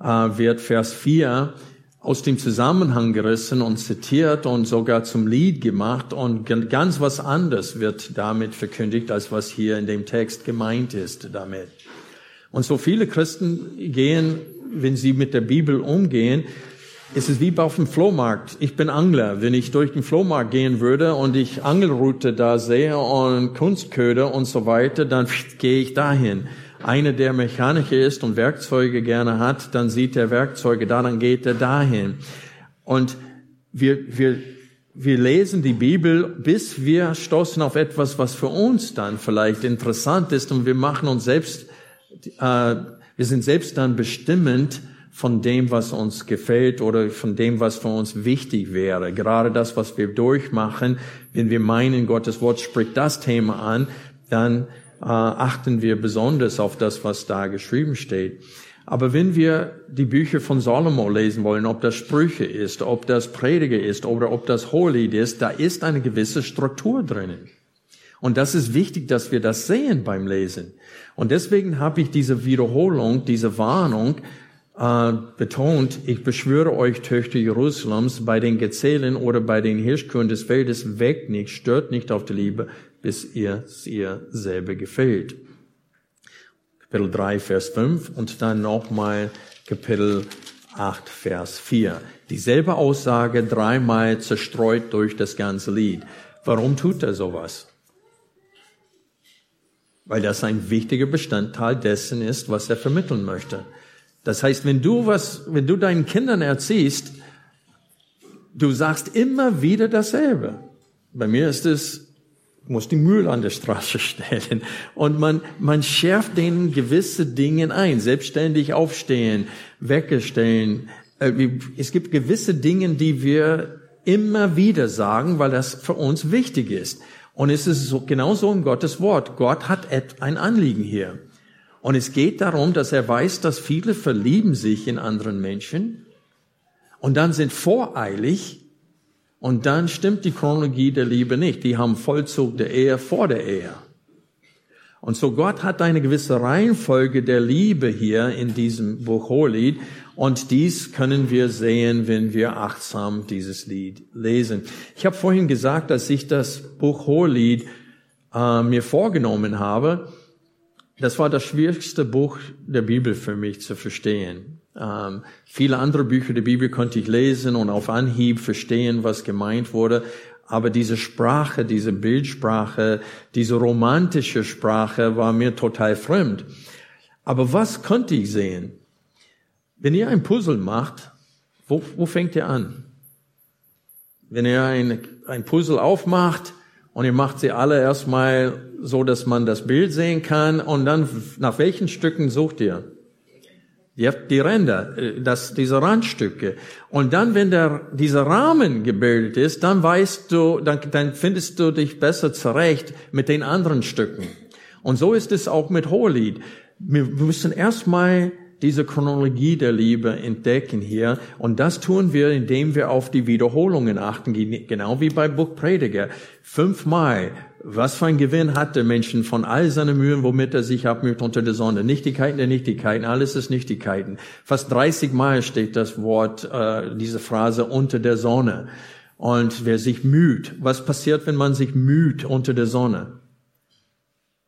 äh, wird Vers 4 aus dem Zusammenhang gerissen und zitiert und sogar zum Lied gemacht und ganz was anderes wird damit verkündigt, als was hier in dem Text gemeint ist damit. Und so viele Christen gehen, wenn sie mit der Bibel umgehen, es ist wie auf dem Flohmarkt. Ich bin Angler. Wenn ich durch den Flohmarkt gehen würde und ich Angelroute da sehe und Kunstköder und so weiter, dann (laughs) gehe ich dahin. Einer, der Mechaniker ist und Werkzeuge gerne hat, dann sieht er Werkzeuge da, dann geht er dahin. Und wir, wir, wir lesen die Bibel, bis wir stoßen auf etwas, was für uns dann vielleicht interessant ist und wir machen uns selbst, äh, wir sind selbst dann bestimmend von dem, was uns gefällt oder von dem, was für uns wichtig wäre. Gerade das, was wir durchmachen, wenn wir meinen, Gottes Wort spricht das Thema an, dann äh, achten wir besonders auf das, was da geschrieben steht. Aber wenn wir die Bücher von Salomo lesen wollen, ob das Sprüche ist, ob das Prediger ist oder ob das Hohelied ist, da ist eine gewisse Struktur drinnen. Und das ist wichtig, dass wir das sehen beim Lesen. Und deswegen habe ich diese Wiederholung, diese Warnung äh, betont, ich beschwöre euch, Töchter Jerusalems, bei den Gezählen oder bei den Hirschkühen des Feldes, weg nicht, stört nicht auf die Liebe, bis ihr ihr selber gefällt. Kapitel 3, Vers 5 und dann nochmal Kapitel 8, Vers 4. Dieselbe Aussage dreimal zerstreut durch das ganze Lied. Warum tut er sowas? Weil das ein wichtiger Bestandteil dessen ist, was er vermitteln möchte. Das heißt, wenn du was, wenn du deinen Kindern erziehst, du sagst immer wieder dasselbe. Bei mir ist es muss die Müll an der Straße (laughs) stellen. Und man, man schärft denen gewisse Dinge ein. Selbstständig aufstehen, weggestellen. Äh, es gibt gewisse Dinge, die wir immer wieder sagen, weil das für uns wichtig ist. Und es ist so, genauso im Gottes Wort. Gott hat ein Anliegen hier. Und es geht darum, dass er weiß, dass viele verlieben sich in anderen Menschen und dann sind voreilig und dann stimmt die Chronologie der Liebe nicht. Die haben Vollzug der Ehe vor der Ehe. Und so Gott hat eine gewisse Reihenfolge der Liebe hier in diesem Buch Hohelied. Und dies können wir sehen, wenn wir achtsam dieses Lied lesen. Ich habe vorhin gesagt, dass ich das Buch Hohelied äh, mir vorgenommen habe. Das war das schwierigste Buch der Bibel für mich zu verstehen. Ähm, viele andere Bücher der Bibel konnte ich lesen und auf Anhieb verstehen, was gemeint wurde. Aber diese Sprache, diese Bildsprache, diese romantische Sprache war mir total fremd. Aber was konnte ich sehen? Wenn ihr ein Puzzle macht, wo, wo fängt ihr an? Wenn ihr ein, ein Puzzle aufmacht und ihr macht sie alle erstmal so, dass man das Bild sehen kann und dann nach welchen Stücken sucht ihr? Ihr habt die Ränder, äh, das, diese Randstücke. Und dann, wenn der, dieser Rahmen gebildet ist, dann weißt du, dann, dann findest du dich besser zurecht mit den anderen Stücken. Und so ist es auch mit Hohelied. Wir müssen erstmal diese Chronologie der Liebe entdecken hier. Und das tun wir, indem wir auf die Wiederholungen achten, genau wie bei Buch Prediger. Fünfmal was für ein Gewinn hat der Menschen von all seinen Mühen, womit er sich abmüht unter der Sonne? Nichtigkeiten der Nichtigkeiten, alles ist Nichtigkeiten. Fast 30 Mal steht das Wort, äh, diese Phrase unter der Sonne. Und wer sich müht, was passiert, wenn man sich müht unter der Sonne?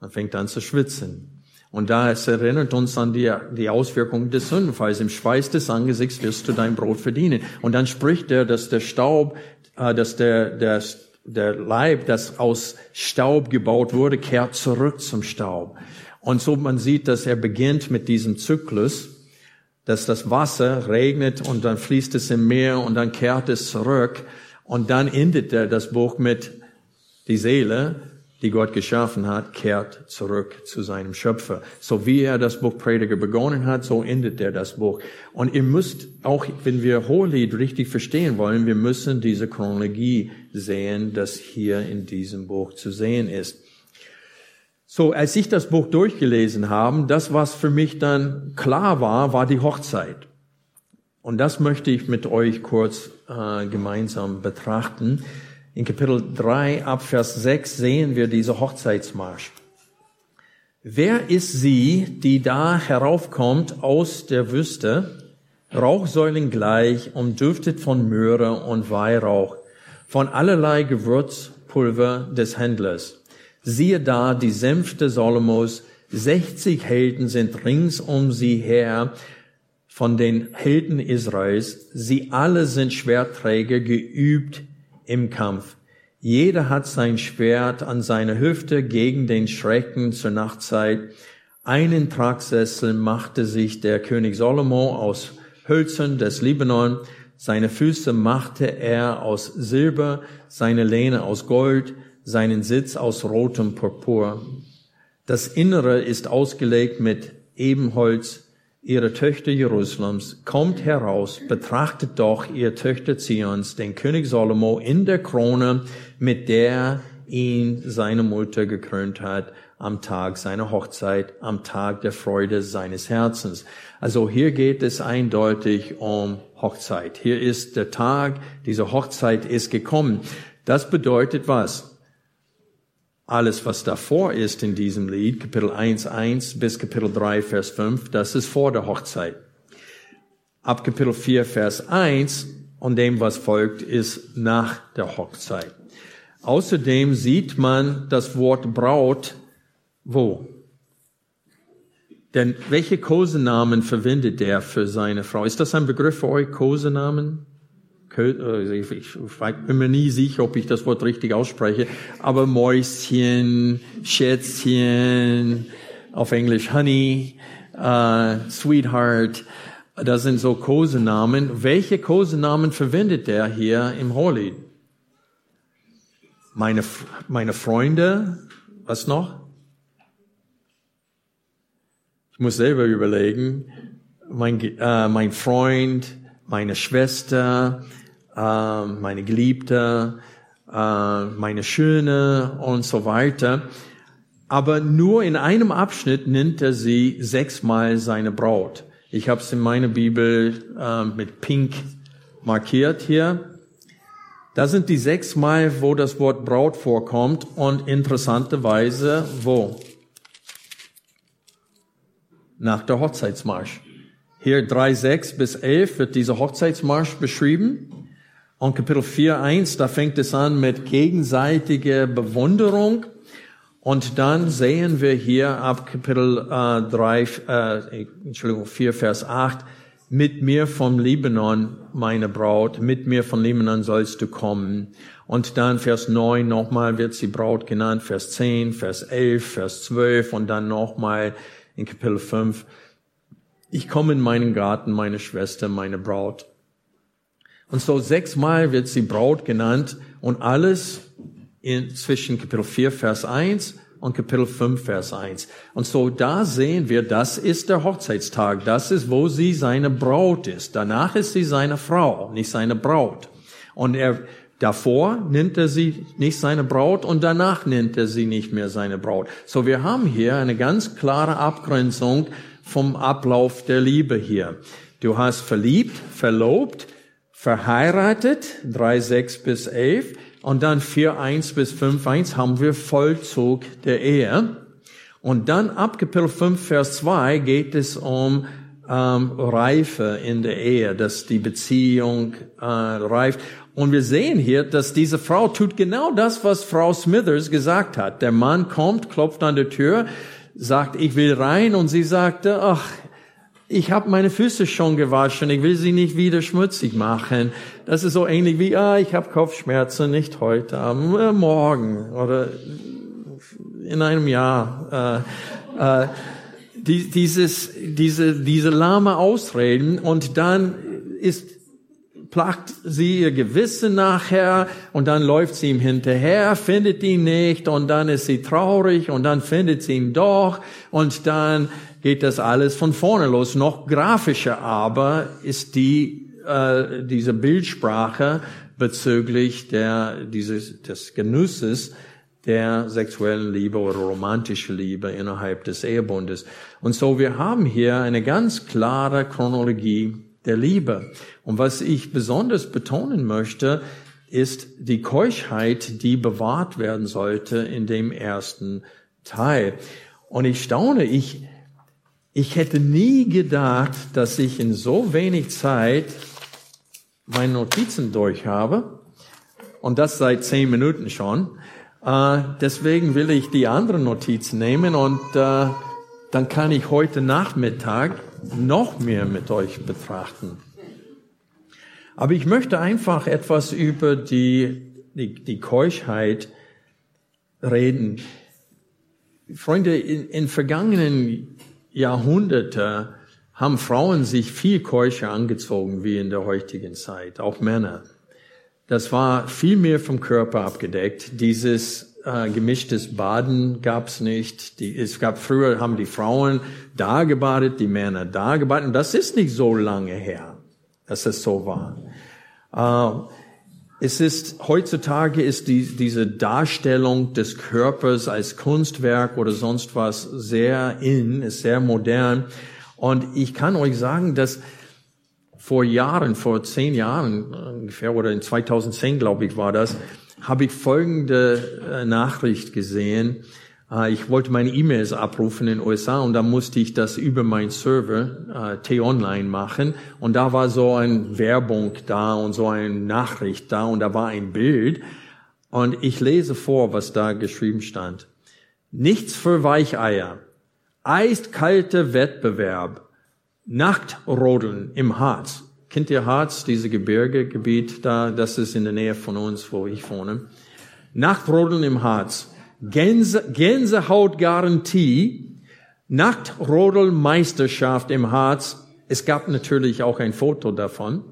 Man fängt an zu schwitzen. Und da es erinnert uns an die, die Auswirkungen des Sündenfalls. Im Schweiß des Angesichts wirst du dein Brot verdienen. Und dann spricht er, dass der Staub, äh, dass der, der der Leib, das aus Staub gebaut wurde, kehrt zurück zum Staub. Und so man sieht, dass er beginnt mit diesem Zyklus, dass das Wasser regnet und dann fließt es im Meer und dann kehrt es zurück und dann endet er das Buch mit die Seele die Gott geschaffen hat, kehrt zurück zu seinem Schöpfer. So wie er das Buch Prediger begonnen hat, so endet er das Buch. Und ihr müsst auch, wenn wir Hohelied richtig verstehen wollen, wir müssen diese Chronologie sehen, das hier in diesem Buch zu sehen ist. So, als ich das Buch durchgelesen habe, das, was für mich dann klar war, war die Hochzeit. Und das möchte ich mit euch kurz äh, gemeinsam betrachten. In Kapitel 3 ab Vers 6 sehen wir diese Hochzeitsmarsch. Wer ist sie, die da heraufkommt aus der Wüste, Rauchsäulen gleich und duftet von Möhre und Weihrauch, von allerlei Gewürzpulver des Händlers? Siehe da, die Sänfte Solomos, 60 Helden sind rings um sie her, von den Helden Israels. Sie alle sind Schwertträger, geübt im Kampf. Jeder hat sein Schwert an seiner Hüfte gegen den Schrecken zur Nachtzeit. Einen Tragsessel machte sich der König Salomo aus Hölzern des Libanon. Seine Füße machte er aus Silber, seine Lehne aus Gold, seinen Sitz aus rotem Purpur. Das Innere ist ausgelegt mit Ebenholz. Ihre Töchter Jerusalems, kommt heraus, betrachtet doch, ihr Töchter Zions, den König Salomo in der Krone, mit der ihn seine Mutter gekrönt hat am Tag seiner Hochzeit, am Tag der Freude seines Herzens. Also hier geht es eindeutig um Hochzeit. Hier ist der Tag, diese Hochzeit ist gekommen. Das bedeutet was? Alles, was davor ist in diesem Lied, Kapitel 1, 1 bis Kapitel 3, Vers 5, das ist vor der Hochzeit. Ab Kapitel 4, Vers 1 und dem, was folgt, ist nach der Hochzeit. Außerdem sieht man das Wort Braut wo? Denn welche Kosenamen verwendet er für seine Frau? Ist das ein Begriff für euch, Kosenamen? Äh, ich bin mir nie sicher, ob ich das Wort richtig ausspreche, aber Mäuschen, Schätzchen, auf Englisch Honey, uh, Sweetheart, das sind so Kosenamen. Welche Kosenamen verwendet er hier im Holy? Meine, meine Freunde, was noch? Ich muss selber überlegen, mein, äh, mein Freund, meine Schwester, äh, meine Geliebte, äh, meine Schöne und so weiter. Aber nur in einem Abschnitt nennt er sie sechsmal seine Braut. Ich habe es in meiner Bibel äh, mit Pink markiert hier. Da sind die sechsmal, wo das Wort Braut vorkommt und interessanterweise wo? nach der Hochzeitsmarsch. Hier 3,6 bis 11 wird dieser Hochzeitsmarsch beschrieben. Und Kapitel 4,1, da fängt es an mit gegenseitiger Bewunderung. Und dann sehen wir hier ab Kapitel äh, 3, äh, Entschuldigung, 4, Vers 8, mit mir vom Libanon, meine Braut, mit mir vom Libanon sollst du kommen. Und dann Vers 9 nochmal wird sie Braut genannt, Vers 10, Vers 11, Vers 12 und dann nochmal in Kapitel 5. Ich komme in meinen Garten, meine Schwester, meine Braut. Und so sechsmal wird sie Braut genannt und alles in, zwischen Kapitel 4, Vers 1 und Kapitel 5, Vers 1. Und so da sehen wir, das ist der Hochzeitstag. Das ist, wo sie seine Braut ist. Danach ist sie seine Frau, nicht seine Braut. Und er Davor nennt er sie nicht seine Braut und danach nennt er sie nicht mehr seine Braut. So wir haben hier eine ganz klare Abgrenzung vom Ablauf der Liebe hier. Du hast verliebt, verlobt, verheiratet, 3, 6 bis 11 und dann 4, 1 bis 5, 1 haben wir Vollzug der Ehe. Und dann ab Kapitel 5, Vers 2 geht es um ähm, Reife in der Ehe, dass die Beziehung äh, reift. Und wir sehen hier, dass diese Frau tut genau das, was Frau Smithers gesagt hat. Der Mann kommt, klopft an der Tür, sagt, ich will rein, und sie sagte, ach, ich habe meine Füße schon gewaschen, ich will sie nicht wieder schmutzig machen. Das ist so ähnlich wie, ah, ich habe Kopfschmerzen, nicht heute, aber morgen oder in einem Jahr. Äh, äh, dieses, diese, diese lahme Ausreden und dann ist plagt sie ihr Gewissen nachher und dann läuft sie ihm hinterher, findet ihn nicht und dann ist sie traurig und dann findet sie ihn doch und dann geht das alles von vorne los. Noch grafischer aber ist die, äh, diese Bildsprache bezüglich der, dieses, des Genusses der sexuellen Liebe oder romantischen Liebe innerhalb des Ehebundes. Und so wir haben hier eine ganz klare Chronologie der Liebe. Und was ich besonders betonen möchte, ist die Keuschheit, die bewahrt werden sollte in dem ersten Teil. Und ich staune, ich, ich hätte nie gedacht, dass ich in so wenig Zeit meine Notizen durch habe. Und das seit zehn Minuten schon. Äh, deswegen will ich die anderen Notizen nehmen und äh, dann kann ich heute Nachmittag noch mehr mit euch betrachten. Aber ich möchte einfach etwas über die, die, die Keuschheit reden. Freunde, in, in vergangenen Jahrhunderten haben Frauen sich viel keuscher angezogen wie in der heutigen Zeit, auch Männer. Das war viel mehr vom Körper abgedeckt. Dieses äh, gemischtes Baden gab's nicht. Die, es gab früher haben die Frauen da gebadet, die Männer da gebadet. Und das ist nicht so lange her, dass es so war. Äh, es ist, heutzutage ist die, diese Darstellung des Körpers als Kunstwerk oder sonst was sehr in, ist sehr modern. Und ich kann euch sagen, dass vor Jahren, vor zehn Jahren ungefähr, oder in 2010, glaube ich, war das, habe ich folgende äh, Nachricht gesehen. Äh, ich wollte meine E-Mails abrufen in den USA und da musste ich das über meinen Server äh, T-Online machen und da war so eine Werbung da und so eine Nachricht da und da war ein Bild und ich lese vor, was da geschrieben stand. Nichts für Weicheier. Eiskalte Wettbewerb. Nacktrodeln im Harz. Kennt ihr Harz, diese Gebirgegebiet da? Das ist in der Nähe von uns, wo ich wohne. Nacktrodeln im Harz. Gänse, Gänsehautgarantie, Nachtrodelmeisterschaft im Harz. Es gab natürlich auch ein Foto davon.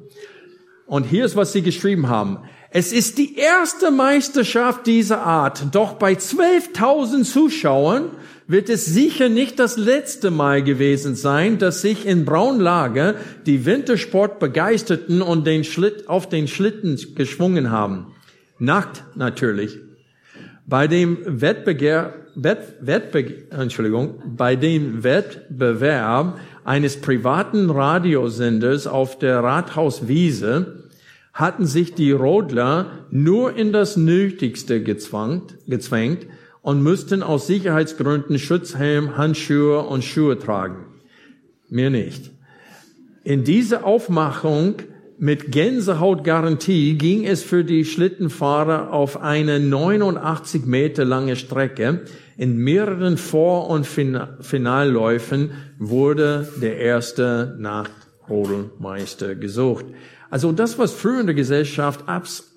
Und hier ist, was sie geschrieben haben. Es ist die erste Meisterschaft dieser Art, doch bei 12.000 Zuschauern wird es sicher nicht das letzte Mal gewesen sein, dass sich in Braunlage die Wintersport begeisterten und den Schlitt, auf den Schlitten geschwungen haben. Nackt natürlich. Bei dem Wettbegehr, Wett, Wettbe Entschuldigung, bei dem Wettbewerb eines privaten Radiosenders auf der Rathauswiese hatten sich die Rodler nur in das Nötigste gezwängt, gezwängt und müssten aus Sicherheitsgründen Schutzhelm, Handschuhe und Schuhe tragen. Mir nicht. In diese Aufmachung mit Gänsehautgarantie ging es für die Schlittenfahrer auf eine 89 Meter lange Strecke. In mehreren Vor- und Finalläufen wurde der erste Nachrodelmeister gesucht. Also das, was früher in der Gesellschaft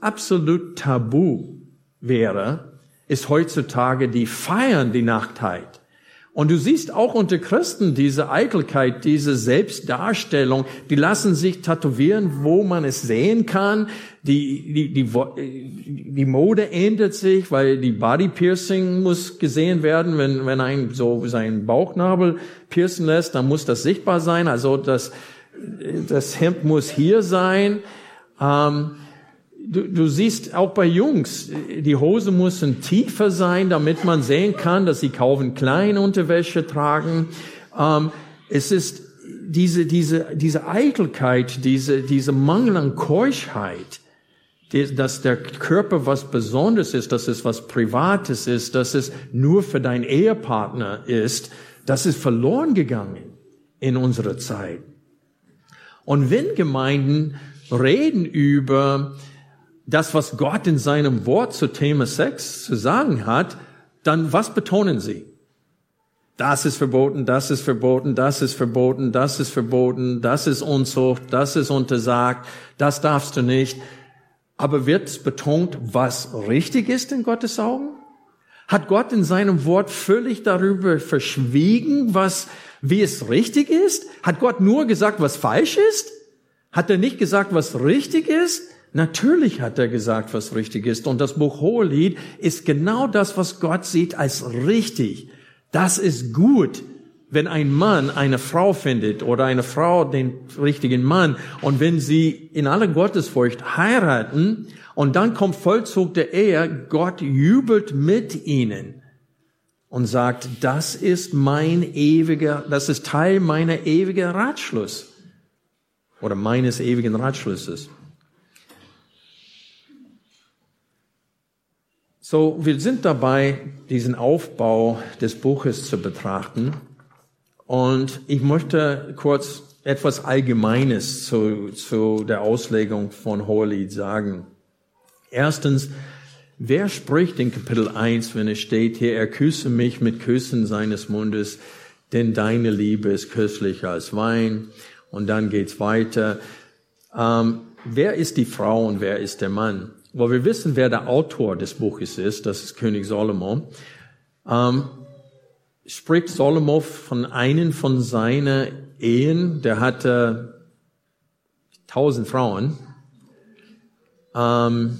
absolut tabu wäre, ist heutzutage die feiern die Nachtheit. Und du siehst auch unter Christen diese Eitelkeit, diese Selbstdarstellung, die lassen sich tätowieren, wo man es sehen kann. Die, die, die, die Mode ändert sich, weil die Body Piercing muss gesehen werden. Wenn, wenn ein so seinen Bauchnabel piercen lässt, dann muss das sichtbar sein. Also das, das Hemd muss hier sein. Ähm, du, du siehst auch bei Jungs, die Hose müssen tiefer sein, damit man sehen kann, dass sie kaufen kleine Unterwäsche tragen. Ähm, es ist diese, diese, diese Eitelkeit, diese, diese Mangel an Keuschheit, dass der Körper was Besonderes ist, dass es was Privates ist, dass es nur für deinen Ehepartner ist, das ist verloren gegangen in unserer Zeit. Und wenn Gemeinden reden über das, was Gott in seinem Wort zu Thema Sex zu sagen hat, dann was betonen sie? Das ist verboten, das ist verboten, das ist verboten, das ist verboten, das ist Unzucht, das ist untersagt, das darfst du nicht. Aber wird betont, was richtig ist in Gottes Augen? Hat Gott in seinem Wort völlig darüber verschwiegen, was, wie es richtig ist? Hat Gott nur gesagt, was falsch ist? Hat er nicht gesagt, was richtig ist? Natürlich hat er gesagt, was richtig ist. Und das Buch Hohelied ist genau das, was Gott sieht als richtig. Das ist gut, wenn ein Mann eine Frau findet oder eine Frau den richtigen Mann und wenn sie in aller Gottesfurcht heiraten und dann kommt Vollzug der Ehe, Gott jubelt mit ihnen und sagt, das ist mein ewiger, das ist Teil meiner ewigen Ratschluss oder meines ewigen Ratschlusses. So, wir sind dabei, diesen Aufbau des Buches zu betrachten. Und ich möchte kurz etwas Allgemeines zu, zu der Auslegung von Hohelied sagen. Erstens, wer spricht in Kapitel 1, wenn es steht hier, er küsse mich mit Küssen seines Mundes, denn deine Liebe ist köstlicher als Wein. Und dann geht's weiter. Ähm, wer ist die Frau und wer ist der Mann? Weil wir wissen, wer der Autor des Buches ist, das ist König Solomon, ähm, spricht Solomon von einem von seinen Ehen. Der hatte tausend Frauen. Ähm,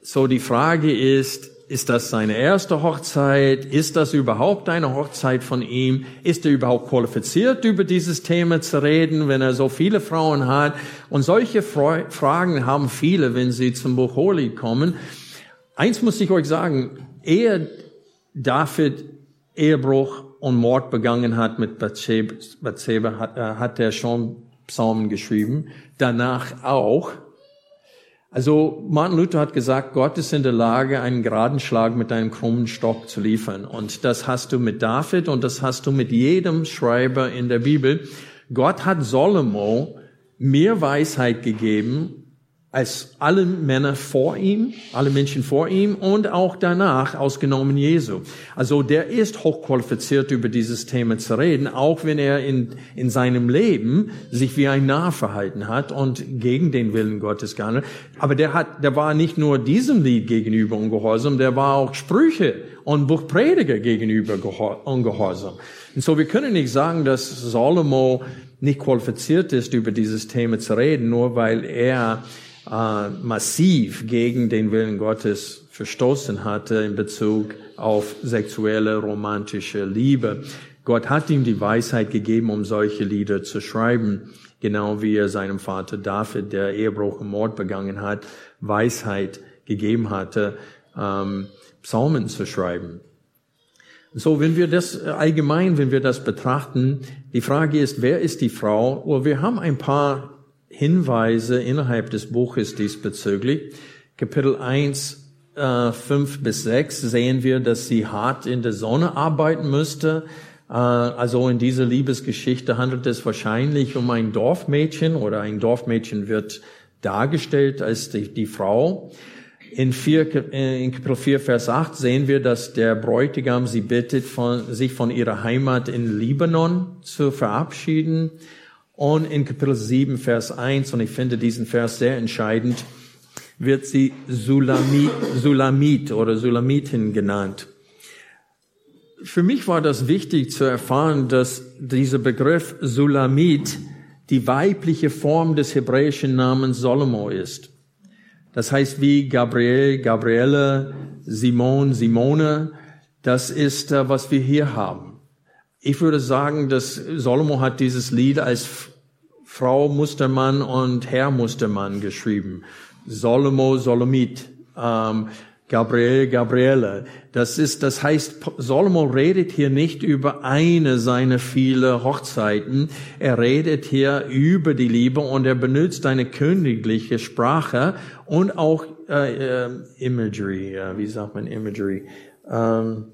so die Frage ist, ist das seine erste Hochzeit? Ist das überhaupt eine Hochzeit von ihm? Ist er überhaupt qualifiziert, über dieses Thema zu reden, wenn er so viele Frauen hat? Und solche Fragen haben viele, wenn sie zum Buch Holy kommen. Eins muss ich euch sagen, ehe David Ehebruch und Mord begangen hat mit Bathsheba, hat, äh, hat er schon Psalmen geschrieben. Danach auch. Also Martin Luther hat gesagt, Gott ist in der Lage, einen geraden Schlag mit einem krummen Stock zu liefern. Und das hast du mit David und das hast du mit jedem Schreiber in der Bibel. Gott hat Solomo mehr Weisheit gegeben als alle Männer vor ihm, alle Menschen vor ihm und auch danach, ausgenommen Jesu. Also der ist hochqualifiziert, über dieses Thema zu reden, auch wenn er in, in seinem Leben sich wie ein Narr verhalten hat und gegen den Willen Gottes gehandelt. Aber der hat, der war nicht nur diesem Lied gegenüber ungehorsam, der war auch Sprüche und Buchprediger gegenüber ungehorsam. Und so wir können nicht sagen, dass Salomo nicht qualifiziert ist, über dieses Thema zu reden, nur weil er äh, massiv gegen den Willen Gottes verstoßen hatte in Bezug auf sexuelle, romantische Liebe. Gott hat ihm die Weisheit gegeben, um solche Lieder zu schreiben, genau wie er seinem Vater David, der Ehebruch und Mord begangen hat, Weisheit gegeben hatte, ähm, Psalmen zu schreiben. So, wenn wir das allgemein, wenn wir das betrachten, die Frage ist, wer ist die Frau? Well, wir haben ein paar Hinweise innerhalb des Buches diesbezüglich. Kapitel 1, äh, 5 bis 6 sehen wir, dass sie hart in der Sonne arbeiten müsste. Äh, also in dieser Liebesgeschichte handelt es wahrscheinlich um ein Dorfmädchen oder ein Dorfmädchen wird dargestellt als die, die Frau. In, vier, in Kapitel 4, Vers 8 sehen wir, dass der Bräutigam sie bittet, von, sich von ihrer Heimat in Libanon zu verabschieden. Und in Kapitel 7, Vers 1, und ich finde diesen Vers sehr entscheidend, wird sie Sulamit, oder Sulamitin genannt. Für mich war das wichtig zu erfahren, dass dieser Begriff Sulamit die weibliche Form des hebräischen Namens Solomo ist. Das heißt wie Gabriel, Gabriele, Simon, Simone. Das ist, äh, was wir hier haben. Ich würde sagen, dass Solomo hat dieses Lied als Frau Mustermann und Herr Mustermann geschrieben. Solomo, Solomit, ähm, Gabriel, Gabriele. Das ist, das heißt, Solomo redet hier nicht über eine seiner viele Hochzeiten. Er redet hier über die Liebe und er benutzt eine königliche Sprache und auch äh, äh, Imagery, äh, wie sagt man Imagery, ähm,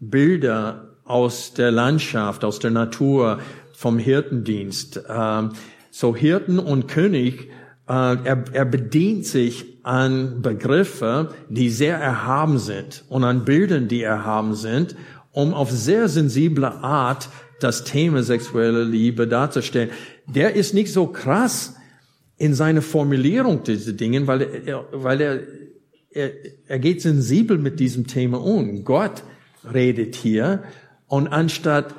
Bilder aus der Landschaft, aus der Natur, vom Hirtendienst. Ähm, so Hirten und König, äh, er, er bedient sich an Begriffe, die sehr erhaben sind und an Bildern, die erhaben sind, um auf sehr sensible Art das Thema sexuelle Liebe darzustellen. Der ist nicht so krass in seiner Formulierung dieser Dinge, weil er, weil er, er, er geht sensibel mit diesem Thema um. Gott redet hier und anstatt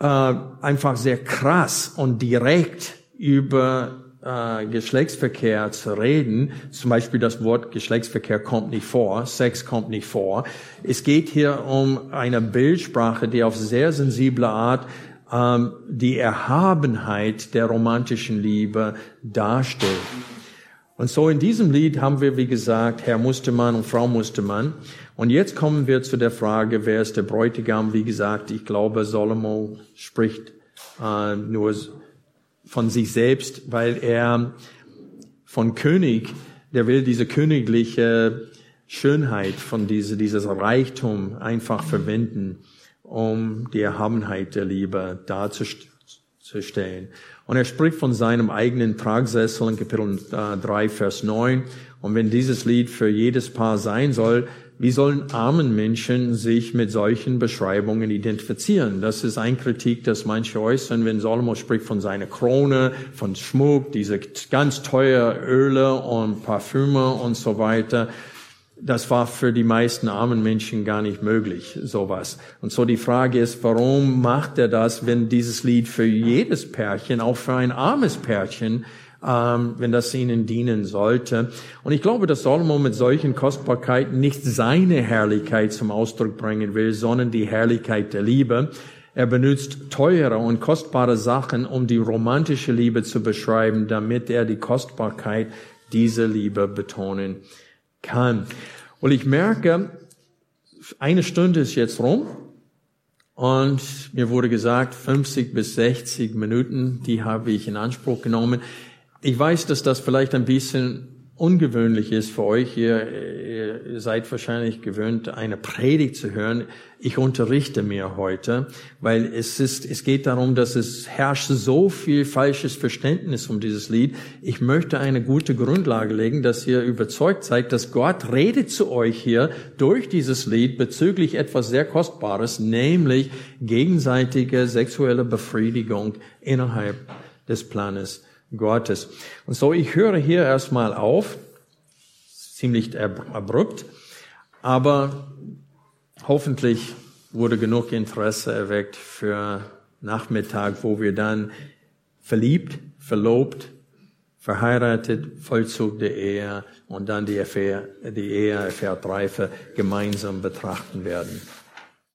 äh, einfach sehr krass und direkt über äh, Geschlechtsverkehr zu reden, zum Beispiel das Wort Geschlechtsverkehr kommt nicht vor, Sex kommt nicht vor. Es geht hier um eine Bildsprache, die auf sehr sensible Art ähm, die Erhabenheit der romantischen Liebe darstellt. Und so in diesem Lied haben wir, wie gesagt, Herr Mustermann und Frau Mustermann. Und jetzt kommen wir zu der Frage, wer ist der Bräutigam? Wie gesagt, ich glaube, Salomo spricht äh, nur von sich selbst, weil er von König, der will diese königliche Schönheit von diese, dieses Reichtum einfach verwenden, um die Erhabenheit der Liebe darzustellen. Und er spricht von seinem eigenen Tragsessel in Kapitel 3, äh, Vers 9. Und wenn dieses Lied für jedes Paar sein soll, wie sollen armen Menschen sich mit solchen Beschreibungen identifizieren? Das ist ein Kritik, das manche äußern, wenn Salomo spricht von seiner Krone, von Schmuck, diese ganz teure Öle und Parfüme und so weiter. das war für die meisten armen Menschen gar nicht möglich, sowas. Und so die Frage ist, warum macht er das, wenn dieses Lied für jedes Pärchen, auch für ein armes Pärchen, ähm, wenn das ihnen dienen sollte. Und ich glaube, dass Salomo mit solchen Kostbarkeiten nicht seine Herrlichkeit zum Ausdruck bringen will, sondern die Herrlichkeit der Liebe. Er benutzt teure und kostbare Sachen, um die romantische Liebe zu beschreiben, damit er die Kostbarkeit dieser Liebe betonen kann. Und ich merke, eine Stunde ist jetzt rum und mir wurde gesagt, 50 bis 60 Minuten, die habe ich in Anspruch genommen. Ich weiß, dass das vielleicht ein bisschen ungewöhnlich ist für euch hier. Ihr seid wahrscheinlich gewöhnt, eine Predigt zu hören. Ich unterrichte mir heute, weil es ist, es geht darum, dass es herrscht so viel falsches Verständnis um dieses Lied. Ich möchte eine gute Grundlage legen, dass ihr überzeugt seid, dass Gott redet zu euch hier durch dieses Lied bezüglich etwas sehr Kostbares, nämlich gegenseitige sexuelle Befriedigung innerhalb des Planes Gottes. Und so, ich höre hier erstmal auf, ziemlich abrupt, aber hoffentlich wurde genug Interesse erweckt für Nachmittag, wo wir dann verliebt, verlobt, verheiratet, Vollzug der Ehe und dann die, Ehe, die Ehe erfährt Reife gemeinsam betrachten werden.